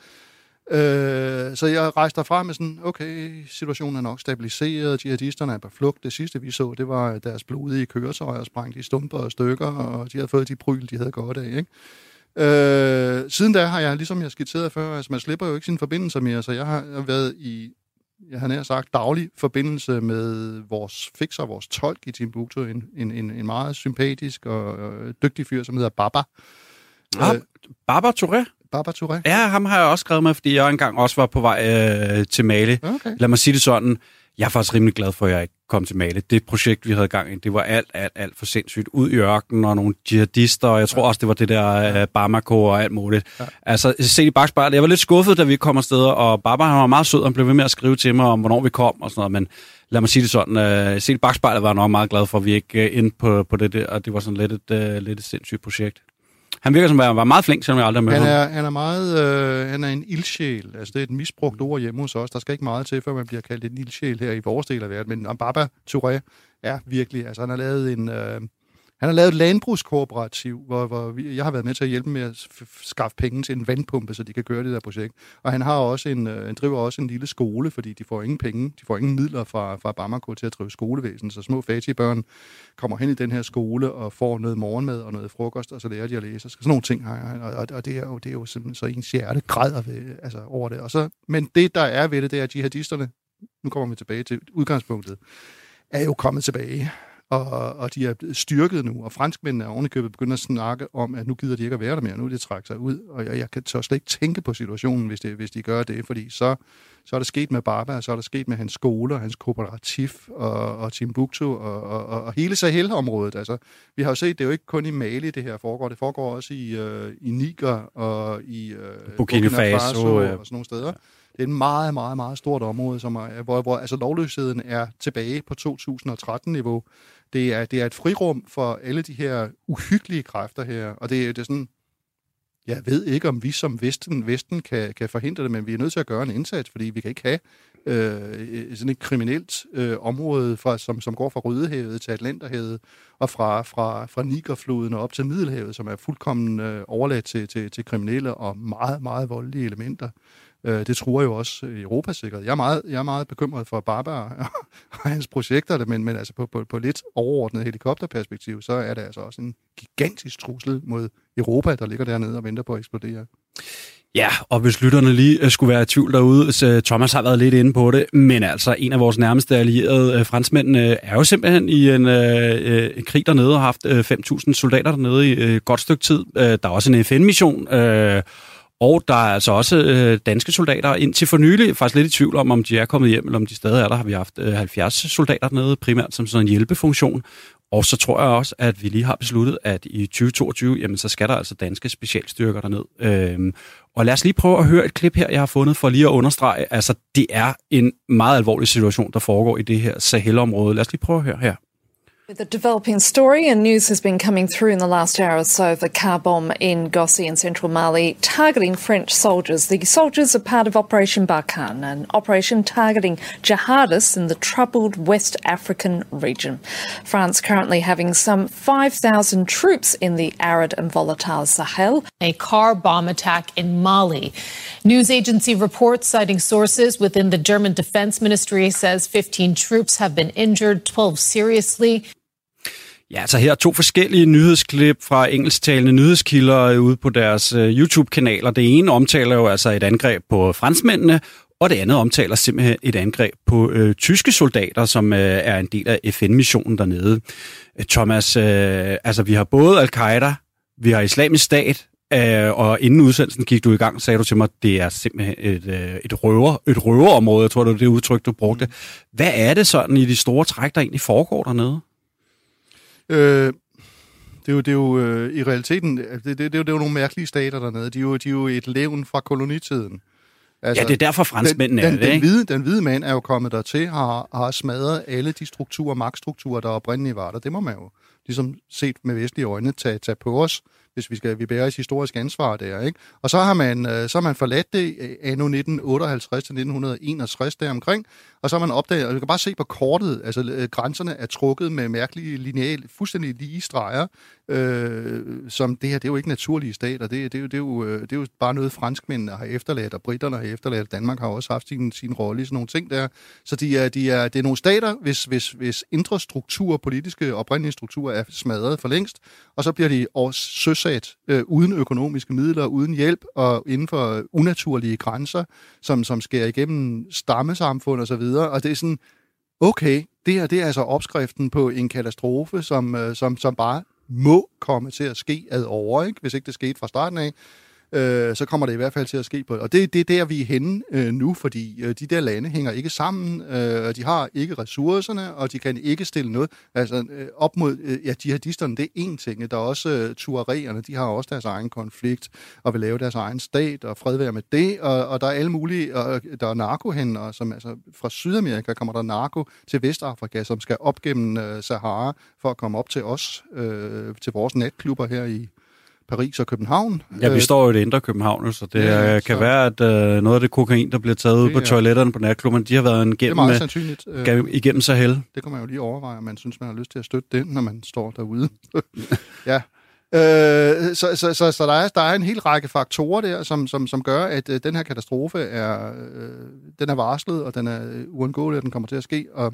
Øh, så jeg rejste derfra med sådan, okay, situationen er nok stabiliseret, jihadisterne er på flugt. Det sidste, vi så, det var deres blodige køretøjer sprængt i stumper og stykker, og de havde fået de pryl, de havde godt af, ikke? Øh, siden da har jeg, ligesom jeg skitserede før, altså man slipper jo ikke sine forbindelser mere, så jeg har været i, jeg har nær sagt, daglig forbindelse med vores fixer, vores tolk i Timbuktu, en, en, en, en meget sympatisk og øh, dygtig fyr, som hedder Baba. Ah, øh, Baba Touré? Baba Touré? Ja, ham har jeg også skrevet med, fordi jeg engang også var på vej øh, til Mali. Okay. Lad mig sige det sådan, jeg er faktisk rimelig glad for, at jeg ikke kom til Mali. Det projekt, vi havde gang i, det var alt, alt, alt for sindssygt. Ud i ørkenen og nogle jihadister, og jeg tror ja. også, det var det der uh, Bamako og alt muligt. Ja. Altså, se i bagspejlet. Jeg var lidt skuffet, da vi kom afsted, og Baba han var meget sød, og blev ved med at skrive til mig om, hvornår vi kom og sådan noget, men lad mig sige det sådan, uh, se i bagspejlet var jeg nok meget glad for, at vi ikke uh, endte på, på det der, og det var sådan lidt et, uh, lidt et sindssygt projekt. Han virker som at var meget flink, selvom jeg aldrig med han er, han er meget, øh, han er en ildsjæl. Altså, det er et misbrugt ord hjemme hos os. Der skal ikke meget til, før man bliver kaldt en ildsjæl her i vores del af verden. Men Baba Touré er virkelig, altså han har lavet en, øh, han har lavet et landbrugskooperativ, hvor, hvor vi, jeg har været med til at hjælpe med at skaffe penge til en vandpumpe, så de kan køre det der projekt. Og han har også en, øh, han driver også en lille skole, fordi de får ingen penge, de får ingen midler fra, fra Bamako til at drive skolevæsen. Så små fattige børn kommer hen i den her skole og får noget morgenmad og noget frokost, og så lærer de at læse. Og sådan nogle ting har han, og, og det er jo, det er jo simpelthen så ens hjerte græder ved, altså, over det. Og så, men det, der er ved det, det er, at jihadisterne, nu kommer vi tilbage til udgangspunktet, er jo kommet tilbage og, og de er styrket nu, og franskmændene er ovenikøbet begyndt at snakke om, at nu gider de ikke at være der mere, nu er det trække sig ud, og jeg, jeg kan så slet ikke tænke på situationen, hvis, det, hvis de gør det, fordi så, så er det sket med Baba, og så er det sket med hans skole, og hans kooperativ, og, og Timbuktu, og, og, og, og hele Sahel-området. Altså, vi har jo set, det er jo ikke kun i Mali, det her foregår, det foregår også i, øh, i Niger, og i øh, Burkina Faso, og sådan nogle steder. Det er et meget, meget, meget stort område, som er, hvor, hvor altså, lovløsheden er tilbage på 2013-niveau. Det er, det er et frirum for alle de her uhyggelige kræfter her, og det, det er sådan, jeg ved ikke, om vi som Vesten, Vesten kan, kan forhindre det, men vi er nødt til at gøre en indsats, fordi vi kan ikke have øh, sådan et kriminelt øh, område, fra, som, som går fra Rødehavet til Atlanterhavet, og fra, fra, fra Nigerfloden og op til Middelhavet, som er fuldkommen øh, overladt til, til, til kriminelle og meget, meget voldelige elementer. Øh, det tror jo også Europas sikkerhed. Jeg er meget, jeg er meget bekymret for Barbara og hans projekter, men, men altså på, på, på lidt overordnet helikopterperspektiv, så er det altså også en gigantisk trussel mod Europa, der ligger dernede og venter på at eksplodere. Ja, og hvis lytterne lige øh, skulle være i tvivl derude, så øh, Thomas har været lidt inde på det, men altså en af vores nærmeste allierede, øh, franskmænd, er jo simpelthen i en, en krig dernede og har haft 5.000 soldater dernede i et godt stykke tid. Der er også en FN-mission, øh, og der er altså også øh, danske soldater indtil for nylig, faktisk lidt i tvivl om, om de er kommet hjem, eller om de stadig er der, har vi haft øh, 70 soldater dernede, primært som sådan en hjælpefunktion. Og så tror jeg også, at vi lige har besluttet, at i 2022, jamen så skal der altså danske specialstyrker derned. Øhm, og lad os lige prøve at høre et klip her, jeg har fundet for lige at understrege, altså det er en meget alvorlig situation, der foregår i det her Sahel-område. Lad os lige prøve at høre her. With a developing story, and news has been coming through in the last hour or so of the car bomb in Gossi in central Mali targeting French soldiers. The soldiers are part of Operation Barkhane, an operation targeting jihadists in the troubled West African region. France currently having some 5,000 troops in the arid and volatile Sahel. A car bomb attack in Mali. News agency reports citing sources within the German Defense Ministry says 15 troops have been injured, 12 seriously. Ja, så her er to forskellige nyhedsklip fra engelsktalende nyhedskilder ude på deres øh, YouTube-kanaler. Det ene omtaler jo altså et angreb på franskmændene, og det andet omtaler simpelthen et angreb på øh, tyske soldater, som øh, er en del af FN-missionen dernede. Øh, Thomas, øh, altså vi har både Al-Qaida, vi har Islamisk Stat, øh, og inden udsendelsen gik du i gang, sagde du til mig, at det er simpelthen et, øh, et, røver, et røverområde, jeg tror, det var det udtryk, du brugte. Hvad er det sådan i de store træk, der egentlig foregår dernede? Øh, det er jo, det er jo øh, i realiteten, det, det, det, er jo, det er jo nogle mærkelige stater dernede. De er jo, de er jo et levn fra kolonitiden. Altså, ja, det er derfor franskmændene den, den, er det, den, hvide, den hvide mand er jo kommet dertil, har, har smadret alle de strukturer, magtstrukturer, der oprindeligt var der. Det må man jo ligesom set med vestlige øjne, tage, tage på os, hvis vi skal vi bærer et historisk ansvar der. Ikke? Og så har man, øh, så har man forladt det øh, anno 1958 til 1961 deromkring, og så har man opdaget, og du kan bare se på kortet, altså øh, grænserne er trukket med mærkelige lineal, fuldstændig lige streger, øh, som det her, det er jo ikke naturlige stater, det, det, er det, er jo, øh, det er jo bare noget franskmændene har efterladt, og britterne har efterladt, Danmark har også haft sin, sin rolle i sådan nogle ting der. Så de er, de er, det er nogle stater, hvis, hvis, hvis indre struktur, politiske oprindelige strukturer er smadret for længst, og så bliver de også søsat øh, uden økonomiske midler, uden hjælp og inden for unaturlige grænser, som, som skærer igennem stammesamfund osv., og det er sådan, okay, det her det er altså opskriften på en katastrofe, som, øh, som, som bare må komme til at ske ad over, ikke? hvis ikke det skete fra starten af øh, så kommer det i hvert fald til at ske på Og det, det er der, vi er henne øh, nu, fordi øh, de der lande hænger ikke sammen, øh, de har ikke ressourcerne, og de kan ikke stille noget. Altså øh, op mod øh, ja, jihadisterne, det er én ting. Der er også øh, tuaregerne, de har også deres egen konflikt, og vil lave deres egen stat, og fred være med det, og, og der er alle mulige, og der er narkohænder, som altså fra Sydamerika kommer der narko til Vestafrika, som skal op gennem øh, Sahara for at komme op til os, øh, til vores natklubber her i, Paris og København. Ja, vi øh, står jo i det indre København, så det ja, kan så... være, at uh, noget af det kokain, der bliver taget ud på toiletterne på natklubben, de har været en gennem, det er sandsynligt. Uh, igennem Sahel. Det kan man jo lige overveje, om man synes, man har lyst til at støtte det, når man står derude. ja. Øh, så, så, så, så der, er, der er en hel række faktorer der, som, som, som gør, at øh, den her katastrofe er, øh, den er varslet, og den er uundgåelig, at den kommer til at ske. Og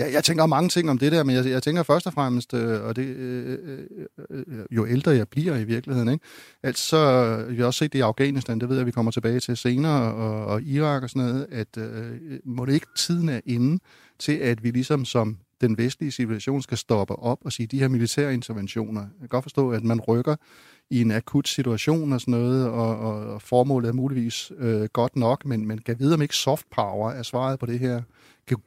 jeg, jeg tænker mange ting om det der, men jeg, jeg tænker først og fremmest, øh, og det, øh, øh, øh jo ældre jeg bliver i virkeligheden, ikke? Altså, så øh, vi har også set det i Afghanistan, det ved jeg, vi kommer tilbage til senere, og, og Irak og sådan noget, at øh, må det ikke tiden er inde til, at vi ligesom som den vestlige civilisation skal stoppe op og sige, de her militære interventioner, jeg kan godt forstå, at man rykker i en akut situation og sådan noget, og, og, og formålet er muligvis øh, godt nok, men, man kan vide, om ikke soft power er svaret på det her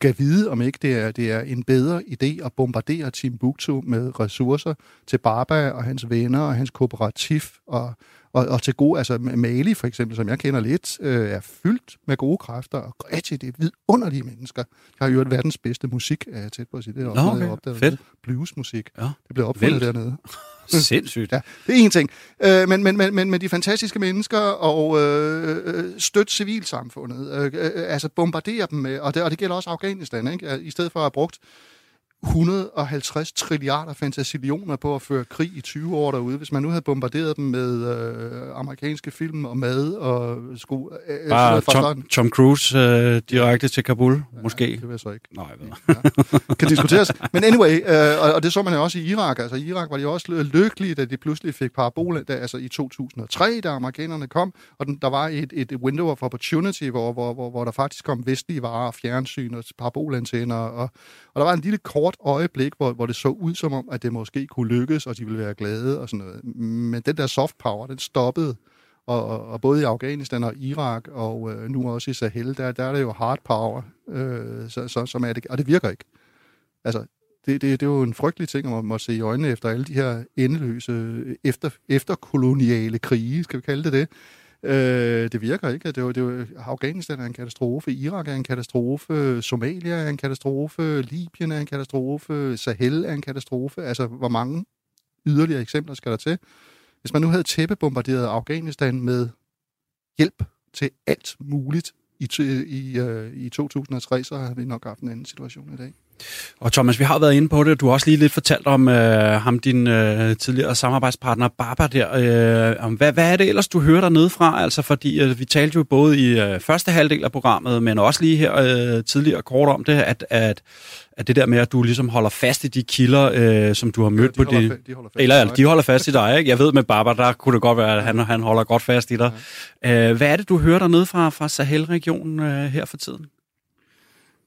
kan vide, om ikke det er, det er en bedre idé at bombardere Timbuktu med ressourcer til Baba og hans venner og hans kooperativ og, og, og til gode, altså Mali for eksempel, som jeg kender lidt, øh, er fyldt med gode kræfter, og rigtig, det er vidunderlige mennesker. Jeg har hørt verdens bedste musik, er jeg tæt på at sige. Det er også okay. opdaget. Fedt. Bluesmusik. Ja. Det blev opfundet Vildt. dernede. Sindssygt. Ja, det er en ting. Øh, men, men, men, men, men de fantastiske mennesker og øh, øh støt civilsamfundet, øh, øh, altså bombardere dem med, og det, og det gælder også Afghanistan, ikke? i stedet for at have brugt 150 trilliarder fantasillioner på at føre krig i 20 år derude. Hvis man nu havde bombarderet dem med øh, amerikanske film og mad og sko... Øh, Bare Tom, Tom Cruise øh, direkte til Kabul, ja, måske? det vil jeg så ikke. Nej, jeg ved. Ja. Kan diskuteres. Men anyway, øh, og, og det så man jo også i Irak. Altså i Irak var de også lykkelige, da de pludselig fik parabol, da, altså i 2003, da amerikanerne kom, og den, der var et, et window of opportunity, hvor, hvor, hvor, hvor der faktisk kom vestlige varer, fjernsyn og parabolantenner, og, og der var en lille kort kort øjeblik, hvor, hvor det så ud som om, at det måske kunne lykkes, og de ville være glade og sådan noget. Men den der soft power, den stoppede. Og, og, og både i Afghanistan og Irak, og øh, nu også i Sahel, der, der er det jo hard power, øh, så, så, som er det, og det virker ikke. Altså, det, det, det er jo en frygtelig ting at må se i øjnene efter alle de her endeløse øh, efter, efterkoloniale krige, skal vi kalde det det, Øh, det virker ikke. Det er, jo, det er jo, Afghanistan er en katastrofe, Irak er en katastrofe, Somalia er en katastrofe, Libyen er en katastrofe, Sahel er en katastrofe. Altså, hvor mange yderligere eksempler skal der til? Hvis man nu havde tæppebombarderet Afghanistan med hjælp til alt muligt i, i, øh, i 2003, så havde vi nok haft en anden situation i dag. Og Thomas, vi har været inde på det. Du har også lige lidt fortalt om øh, ham, din øh, tidligere samarbejdspartner Barbara der. Øh, om hvad, hvad er det ellers, du hører dernede fra? Altså, fordi øh, vi talte jo både i øh, første halvdel af programmet, men også lige her øh, tidligere kort om det, at, at, at det der med, at du ligesom holder fast i de kilder, øh, som du har mødt ja, de på det. de holder eller ja, de holder fast i dig, ikke? Jeg ved med Barbara, der kunne det godt være, at han, han holder godt fast i dig. Ja. Øh, hvad er det, du hører dernede fra, fra Sahel-regionen øh, her for tiden?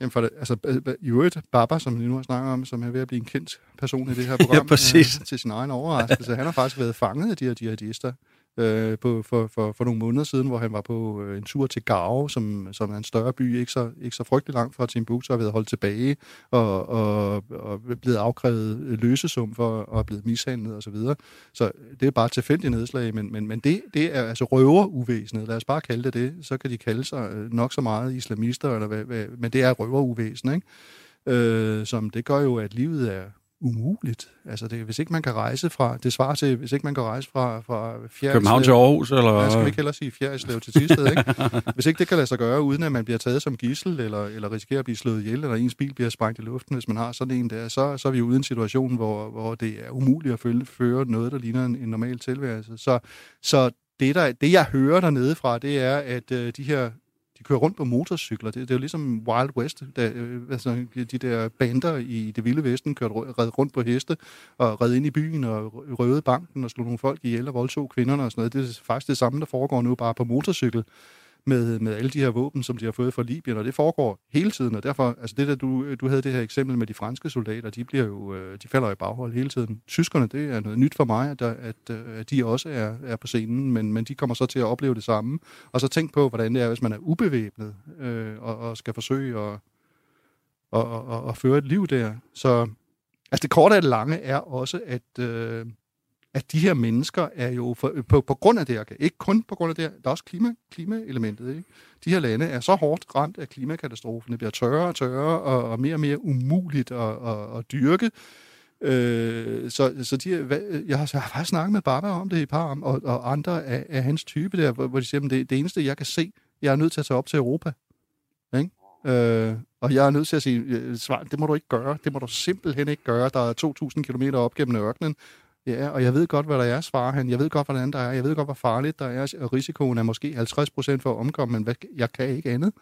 Jamen for det, altså, i øvrigt, Baba, som vi nu har snakket om, som er ved at blive en kendt person i det her program, ja, præcis. Øh, til sin egen overraskelse. Han har faktisk været fanget af de her jihadister øh, på, for, for, for nogle måneder siden, hvor han var på øh, en tur til Gao, som, som er en større by, ikke så, ikke så frygtelig langt fra Timbuktu, har været holdt tilbage og, og, og blevet afkrævet øh, løsesum for at blevet mishandlet osv. Så, videre. så det er bare tilfældige nedslag, men, men, men det, det er altså røveruvæsenet, lad os bare kalde det det, så kan de kalde sig øh, nok så meget islamister, eller hvad, hvad, men det er røveruvæsen, ikke? Øh, som det gør jo, at livet er umuligt. Altså, det, hvis ikke man kan rejse fra, det svarer til, hvis ikke man kan rejse fra, fra Fjerdslev. København til Aarhus, eller? Nej, skal vi ikke hellere sige Fjerdslev til Tisted, ikke? hvis ikke det kan lade sig gøre, uden at man bliver taget som gissel, eller, eller risikerer at blive slået ihjel, eller ens bil bliver sprængt i luften, hvis man har sådan en der, så, så er vi ude i en situation, hvor, hvor det er umuligt at følge, føre noget, der ligner en, en normal tilværelse. Så, så det, der, det, jeg hører dernede fra, det er, at øh, de her de kører rundt på motorcykler. Det, det er jo ligesom Wild West. Da, øh, altså, de der bander i det vilde vesten kørte red rundt på heste og red ind i byen og røvede banken og slog nogle folk ihjel og voldtog kvinderne og sådan noget. Det er faktisk det samme, der foregår nu bare på motorcykel med, med alle de her våben, som de har fået fra Libyen, og det foregår hele tiden, og derfor, altså det der, du, du havde det her eksempel med de franske soldater, de bliver jo, øh, de falder i baghold hele tiden. Tyskerne, det er noget nyt for mig, at, at, øh, at de også er, er på scenen, men, men de kommer så til at opleve det samme. Og så tænk på, hvordan det er, hvis man er ubevæbnet, øh, og, og skal forsøge at, og, og, og føre et liv der. Så altså det korte af det lange er også, at øh, at de her mennesker er jo for, øh, på, på grund af det her, ikke kun på grund af det her, der er også klima, klimaelementet. Ikke? De her lande er så hårdt ramt af klimakatastrofen. Det bliver tørre og tørre og, og mere og mere umuligt at, at, at dyrke. Øh, så så de, øh, jeg, har, jeg har faktisk snakket med Baba om det i par om, og, og andre af, af hans type der, hvor, hvor de siger, at det, det eneste, jeg kan se, jeg er nødt til at tage op til Europa. Ikke? Øh, og jeg er nødt til at sige, øh, svar, det må du ikke gøre. Det må du simpelthen ikke gøre. Der er 2.000 km op gennem ørkenen. Ja, og jeg ved godt, hvad der er, svarer han. Jeg ved godt, hvordan der er. Jeg ved godt, hvor farligt der er. Og risikoen er måske 50 procent for at omkomme, men hvad, jeg kan ikke andet.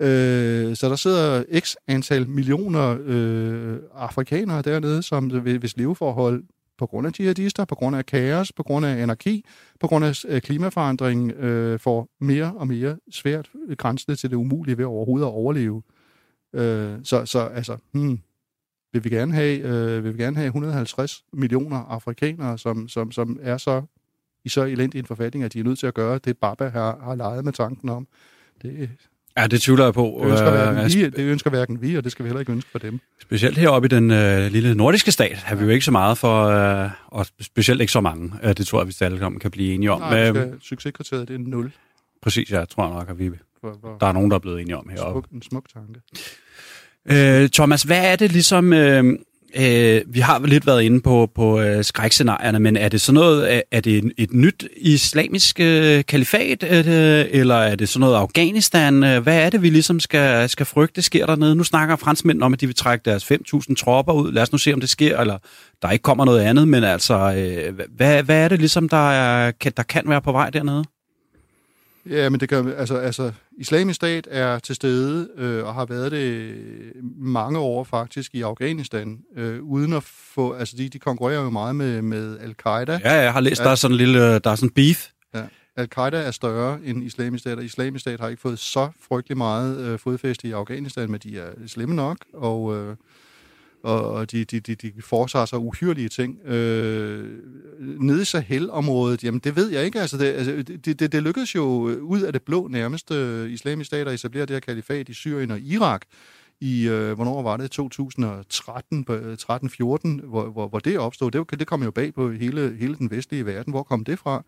Øh, så der sidder x antal millioner øh, afrikanere dernede, som hvis leveforhold på grund af jihadister, på grund af kaos, på grund af anarki, på grund af øh, klimaforandring, øh, får mere og mere svært øh, grænsende til det umulige ved overhovedet at overleve. Øh, så, så altså, hmm, vil vi gerne have, øh, vil vi gerne have 150 millioner afrikanere, som, som, som er så i så elendig en forfatning, at de er nødt til at gøre det, Baba har, har leget med tanken om. Det, Ja, det tvivler jeg på. Det ønsker, hverken vi, det ønsker hverken vi, og det skal vi heller ikke ønske for dem. Specielt heroppe i den øh, lille nordiske stat har vi jo ikke så meget for, øh, og specielt ikke så mange. Øh, det tror jeg, vi alle sammen kan blive enige om. Nej, skal, succeskriteriet det er 0. Præcis, ja, tror jeg nok, at vi, for, for, der er nogen, der er blevet enige om heroppe. Smuk, en smuk tanke. Øh, Thomas, hvad er det ligesom... Øh, øh, vi har lidt været inde på, på øh, skrækscenarierne, men er det sådan noget, er det et, et nyt islamisk øh, kalifat, øh, eller er det sådan noget Afghanistan? Øh, hvad er det, vi ligesom skal, skal frygte, sker dernede? Nu snakker franskmændene om, at de vil trække deres 5.000 tropper ud. Lad os nu se, om det sker, eller der ikke kommer noget andet, men altså, øh, hvad, hvad er det ligesom, der, er, kan, der kan være på vej dernede? Ja, men det kan, altså, altså, islamisk stat er til stede øh, og har været det mange år faktisk i Afghanistan, øh, uden at få, altså de, de konkurrerer jo meget med, med al-Qaida. Ja, jeg har læst, at, der er sådan en lille, der er sådan beef. Ja, al-Qaida er større end islamisk stat, og islamisk stat har ikke fået så frygtelig meget øh, fodfæste i Afghanistan, men de er slemme nok, og... Øh, og de, de, de, de foretager sig uhyrlige ting. Øh, nede i Sahel-området, jamen det ved jeg ikke. Altså det, altså, det, det, det lykkedes jo øh, ud af det blå nærmeste øh, islamiske stater at etablere det her kalifat i Syrien og Irak i, øh, hvornår var det, 2013, 13-14, øh, hvor, hvor, hvor det opstod. Det, det kom jo bag på hele, hele den vestlige verden. Hvor kom det fra?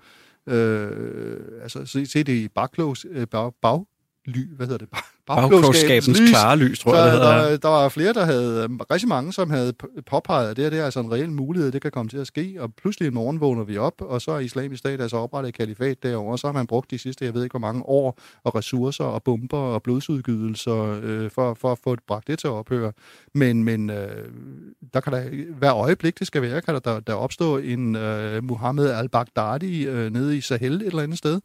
Øh, altså, se, se det i bagklogs, øh, bag, bag, ly, hvad hedder det, bagklogskabens klare lys, tror jeg, det hedder. Der, der var flere, der havde, øhm, rigtig mange, som havde påpeget, at det, her, det er altså en reel mulighed, det kan komme til at ske, og pludselig en morgen vågner vi op, og så er islamisk stat altså oprettet et kalifat derovre, og så har man brugt de sidste, jeg ved ikke hvor mange år, og ressourcer, og bomber, og blodsudgydelser, øh, for, for at få bragt det til at ophøre. Men, men øh, der kan der, hver øjeblik, det skal være, kan der, der, der opstå en øh, Muhammed al-Baghdadi øh, nede i Sahel et eller andet sted,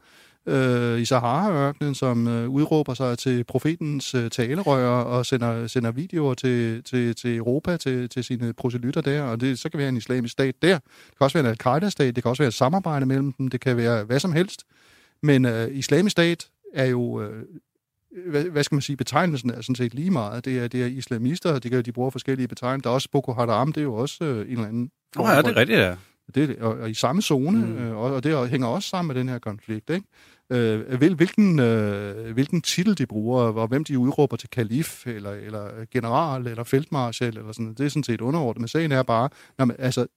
øh, i Sahara-ørkenen, som øh, udråber sig til profetens øh, talerør og sender, sender videoer til, til, til Europa, til, til sine proselytter der, og det, så kan være en islamisk stat der. Det kan også være en al-Qaida-stat, det kan også være et samarbejde mellem dem, det kan være hvad som helst. Men øh, islamisk stat er jo... Øh, hvad, hvad skal man sige, betegnelsen er sådan set lige meget. Det er, det er islamister, de, de bruger forskellige betegnelser. Der er også Boko Haram, det er jo også øh, en eller anden... Nå ja, det er rigtigt, ja. Det, og, og i samme zone, mm. øh, og, og det hænger også sammen med den her konflikt. Ikke? øh, hvilken, øh, hvilken titel de bruger, og hvem de udråber til kalif, eller, eller general, eller feltmarskal, eller sådan Det er sådan set underordnet. Men sagen er bare, man, altså,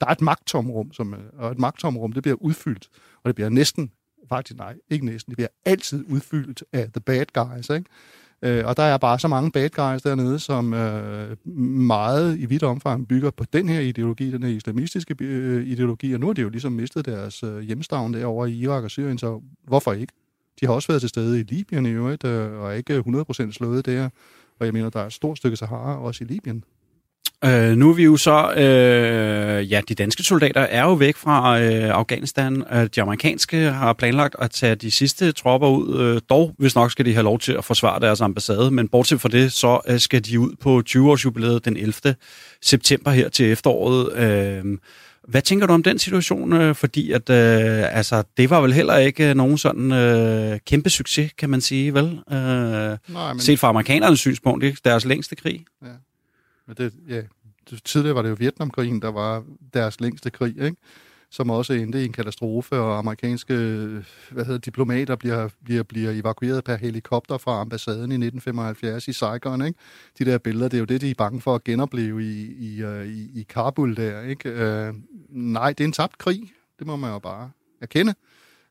der er et magttomrum, som, og et magttomrum, det bliver udfyldt, og det bliver næsten, faktisk nej, ikke næsten, det bliver altid udfyldt af the bad guys, ikke? Øh, og der er bare så mange bad guys dernede, som øh, meget i vidt omfang bygger på den her ideologi, den her islamistiske øh, ideologi, og nu har de jo ligesom mistet deres øh, hjemstavn derovre i Irak og Syrien, så hvorfor ikke? De har også været til stede i Libyen i øvrigt, øh, og er ikke 100% slået der. Og jeg mener, der er et stort stykke Sahara også i Libyen. Øh, nu er vi jo så, øh, ja, de danske soldater er jo væk fra øh, Afghanistan. Øh, de amerikanske har planlagt at tage de sidste tropper ud. Øh, dog, hvis nok skal de have lov til at forsvare deres ambassade, men bortset fra det, så øh, skal de ud på 20-års jubilæet den 11. september her til efteråret. Øh, hvad tænker du om den situation? Øh, fordi at, øh, altså, det var vel heller ikke nogen sådan øh, kæmpe succes, kan man sige, vel? Øh, Nej, men... Set fra amerikanernes synspunkt, er deres længste krig. Ja. Men det, ja, tidligere var det jo Vietnamkrigen, der var deres længste krig, ikke? som også endte i en katastrofe, og amerikanske hvad hedder, diplomater bliver, bliver, bliver evakueret per helikopter fra ambassaden i 1975 i Saigon. Ikke? De der billeder, det er jo det, de er bange for at genopleve i, i, øh, i, i Kabul der. Ikke? Øh, nej, det er en tabt krig. Det må man jo bare erkende.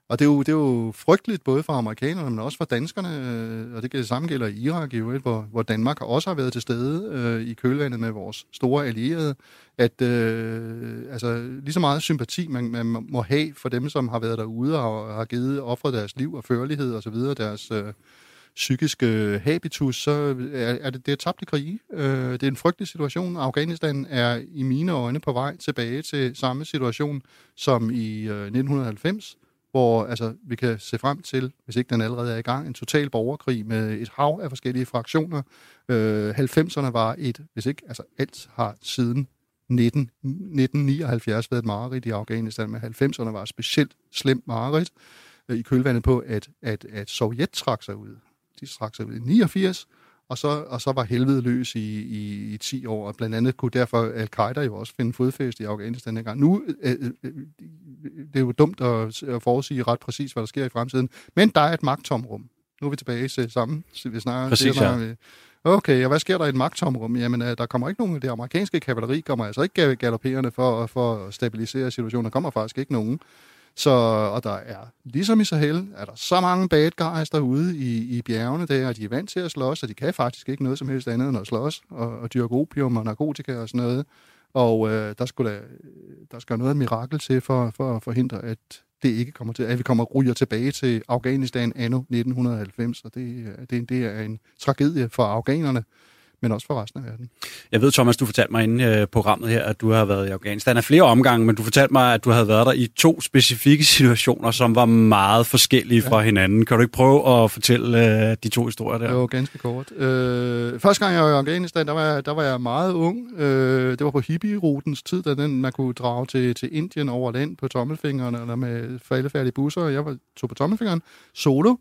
Og det er, jo, det er jo frygteligt, både for amerikanerne, men også for danskerne, øh, og det, det samme gælder i Irak, i øvrigt, hvor, hvor Danmark også har været til stede øh, i kølvandet med vores store allierede, at øh, altså, lige så meget sympati, man, man må have for dem, som har været derude og har givet offret deres liv og førlighed osv., deres øh, psykiske øh, habitus, så er, er det, det er tabte krig. Øh, det er en frygtelig situation. Afghanistan er i mine øjne på vej tilbage til samme situation som i øh, 1990, hvor altså, vi kan se frem til, hvis ikke den allerede er i gang, en total borgerkrig med et hav af forskellige fraktioner. Øh, 90'erne var et, hvis ikke altså alt har siden 19, 1979 været et mareridt i Afghanistan, men 90'erne var et specielt slemt mareridt øh, i kølvandet på, at, at, at Sovjet trak sig ud. De trak sig ud i 89, og så, og så var helvede løs i, i, i 10 år, og blandt andet kunne derfor Al-Qaida jo også finde fodfæste i Afghanistan dengang. Nu øh, øh, øh det er jo dumt at, at forudsige ret præcis, hvad der sker i fremtiden, men der er et magttomrum. Nu er vi tilbage til samme. Vi snakker, præcis, ja. Okay, og hvad sker der i et magttomrum? Jamen, der kommer ikke nogen, det amerikanske kavaleri kommer altså ikke galopperende for, for at stabilisere situationen. Der kommer faktisk ikke nogen. Så, og der er, ligesom i Sahel, er der så mange bad guys derude i, i bjergene der, og de er vant til at slås, og de kan faktisk ikke noget som helst andet end at slås, og, og dyrke opium og narkotika og sådan noget. Og øh, der, skulle øh, der, skal noget af mirakel til for, for at forhindre, at det ikke kommer til, at vi kommer ryger tilbage til Afghanistan anno 1990, og det, det, det er en tragedie for afghanerne, men også for resten af verden. Jeg ved, Thomas, du fortalte mig inde øh, programmet her, at du har været i Afghanistan af flere omgange, men du fortalte mig, at du havde været der i to specifikke situationer, som var meget forskellige ja. fra hinanden. Kan du ikke prøve at fortælle uh, de to historier der? Jo, ganske kort. Øh, første gang jeg var i Afghanistan, der var jeg, der var jeg meget ung. Øh, det var på hippie-rutens tid, da den, man kunne drage til, til Indien over land på tommelfingeren, eller med faldefærdige busser. Jeg var, tog på tommelfingeren solo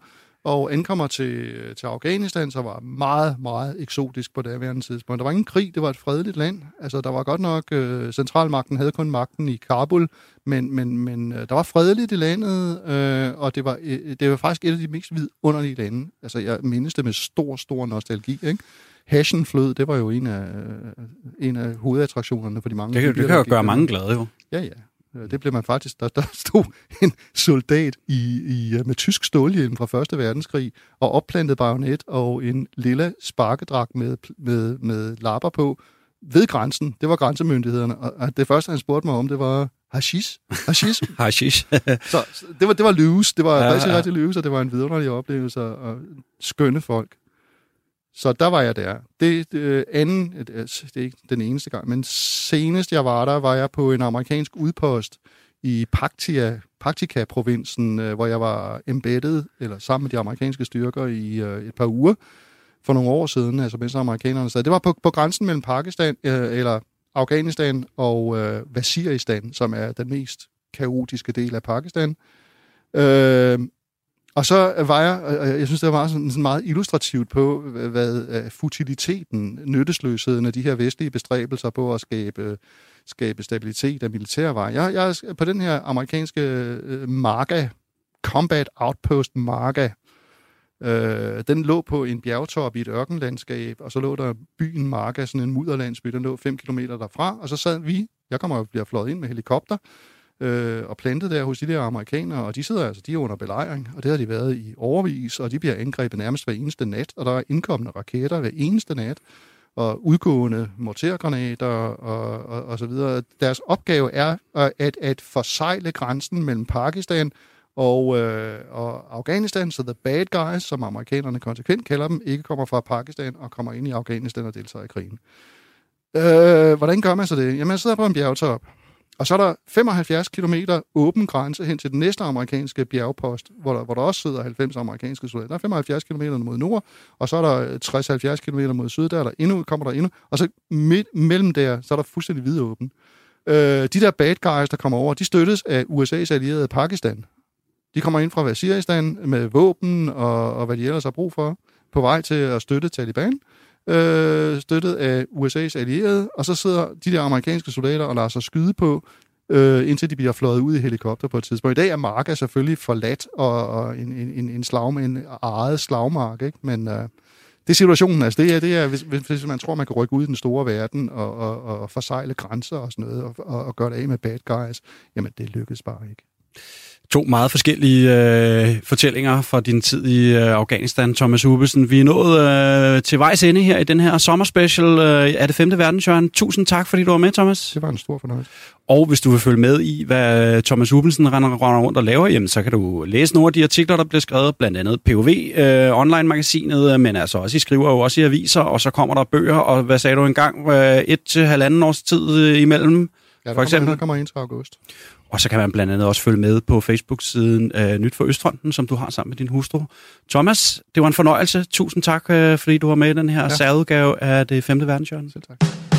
og ankommer til, til Afghanistan, så var meget, meget eksotisk på daværende tidspunkt. Der var ingen krig, det var et fredeligt land. Altså, der var godt nok, øh, centralmagten havde kun magten i Kabul, men, men, men øh, der var fredeligt i landet, øh, og det var, øh, det var faktisk et af de mest vidunderlige lande. Altså, jeg mindes det med stor, stor nostalgi, ikke? Hashenflød, det var jo en af, øh, en af hovedattraktionerne for de mange. Det, det kan jo gøre mange glade, jo. Ja, ja. Øh, det blev man faktisk, der, der stod en soldat i, i, øh, med tysk stålhjelm fra Første Verdenskrig og opplantet bajonet og en lille sparkedragt med, med, med lapper på ved grænsen. Det var grænsemyndighederne. Og det første, han spurgte mig om, det var hashish. Hashish. hashish. så, så det var, det var løs. Det var ja, rigtig, ja. rigtig løs, og det var en vidunderlig oplevelse og skønne folk. Så der var jeg der. Det, det øh, anden, øh, det er ikke den eneste gang, men senest jeg var der, var jeg på en amerikansk udpost i Paktia, Paktika-provinsen, øh, hvor jeg var embedded, eller sammen med de amerikanske styrker i øh, et par uger for nogle år siden, altså mens amerikanerne sad. Det var på, på grænsen mellem Pakistan, øh, eller Afghanistan og øh, Waziristan, som er den mest kaotiske del af Pakistan. Øh, og så var jeg, og jeg synes, det var sådan, sådan meget illustrativt på, hvad øh, futiliteten, nyttesløsheden af de her vestlige bestræbelser på at skabe, skabe stabilitet af militærvej. Jeg, jeg er på den her amerikanske øh, Marga, Combat Outpost Marga, øh, den lå på en bjergtop i et ørkenlandskab, og så lå der byen Marga, sådan en mudderlandsby, den lå 5 km derfra, og så sad vi, jeg kommer og bliver fløjet ind med helikopter, øh, og plantet der hos de der amerikanere, og de sidder altså, de er under belejring, og det har de været i overvis, og de bliver angrebet nærmest hver eneste nat, og der er indkommende raketter hver eneste nat, og udgående mortergranater og, og, og så videre. Deres opgave er at, at forsejle grænsen mellem Pakistan og, øh, og Afghanistan, så the bad guys, som amerikanerne konsekvent kalder dem, ikke kommer fra Pakistan og kommer ind i Afghanistan og deltager i krigen. Øh, hvordan gør man så det? Jamen, man sidder på en bjergtop, og så er der 75 km åben grænse hen til den næste amerikanske bjergpost, hvor der, hvor der også sidder 90 amerikanske soldater. Der er 75 km mod nord, og så er der øh, 60-70 km mod syd, der, er der endnu, kommer der endnu, og så midt mellem der, så er der fuldstændig vidåben. Øh, de der bad guys, der kommer over, de støttes af USA's allierede Pakistan. De kommer ind fra Waziristan med våben og, og hvad de ellers har brug for, på vej til at støtte Taliban øh, Øh, støttet af USA's allierede, og så sidder de der amerikanske soldater og lader sig skyde på, øh, indtil de bliver fløjet ud i helikopter på et tidspunkt. I dag er Marka selvfølgelig forladt, og, og en, en, en, slag, en eget slagmark, ikke? men øh, det er situationen. Altså, det er, det er hvis, hvis man tror, man kan rykke ud i den store verden og, og, og forsejle grænser og sådan noget, og, og, og gøre det af med bad guys, jamen det lykkes bare ikke. To meget forskellige øh, fortællinger fra din tid i øh, Afghanistan, Thomas Hubelsen. Vi er nået øh, til vejs ende her i den her sommerspecial øh, af det femte verdenshjørne. Tusind tak, fordi du var med, Thomas. Det var en stor fornøjelse. Og hvis du vil følge med i, hvad Thomas Hubelsen render, render rundt og laver, jamen, så kan du læse nogle af de artikler, der bliver skrevet, blandt andet POV, øh, online-magasinet, men altså også, I skriver jo også i aviser, og så kommer der bøger, og hvad sagde du engang, øh, et til halvanden års tid øh, imellem, ja, der for eksempel? Kommer, der kommer ind til august. Og så kan man blandt andet også følge med på Facebook-siden uh, Nyt for Østfronten, som du har sammen med din hustru. Thomas, det var en fornøjelse. Tusind tak, uh, fordi du var med i den her ja. særudgave af det femte verdenshjørne. Selv tak.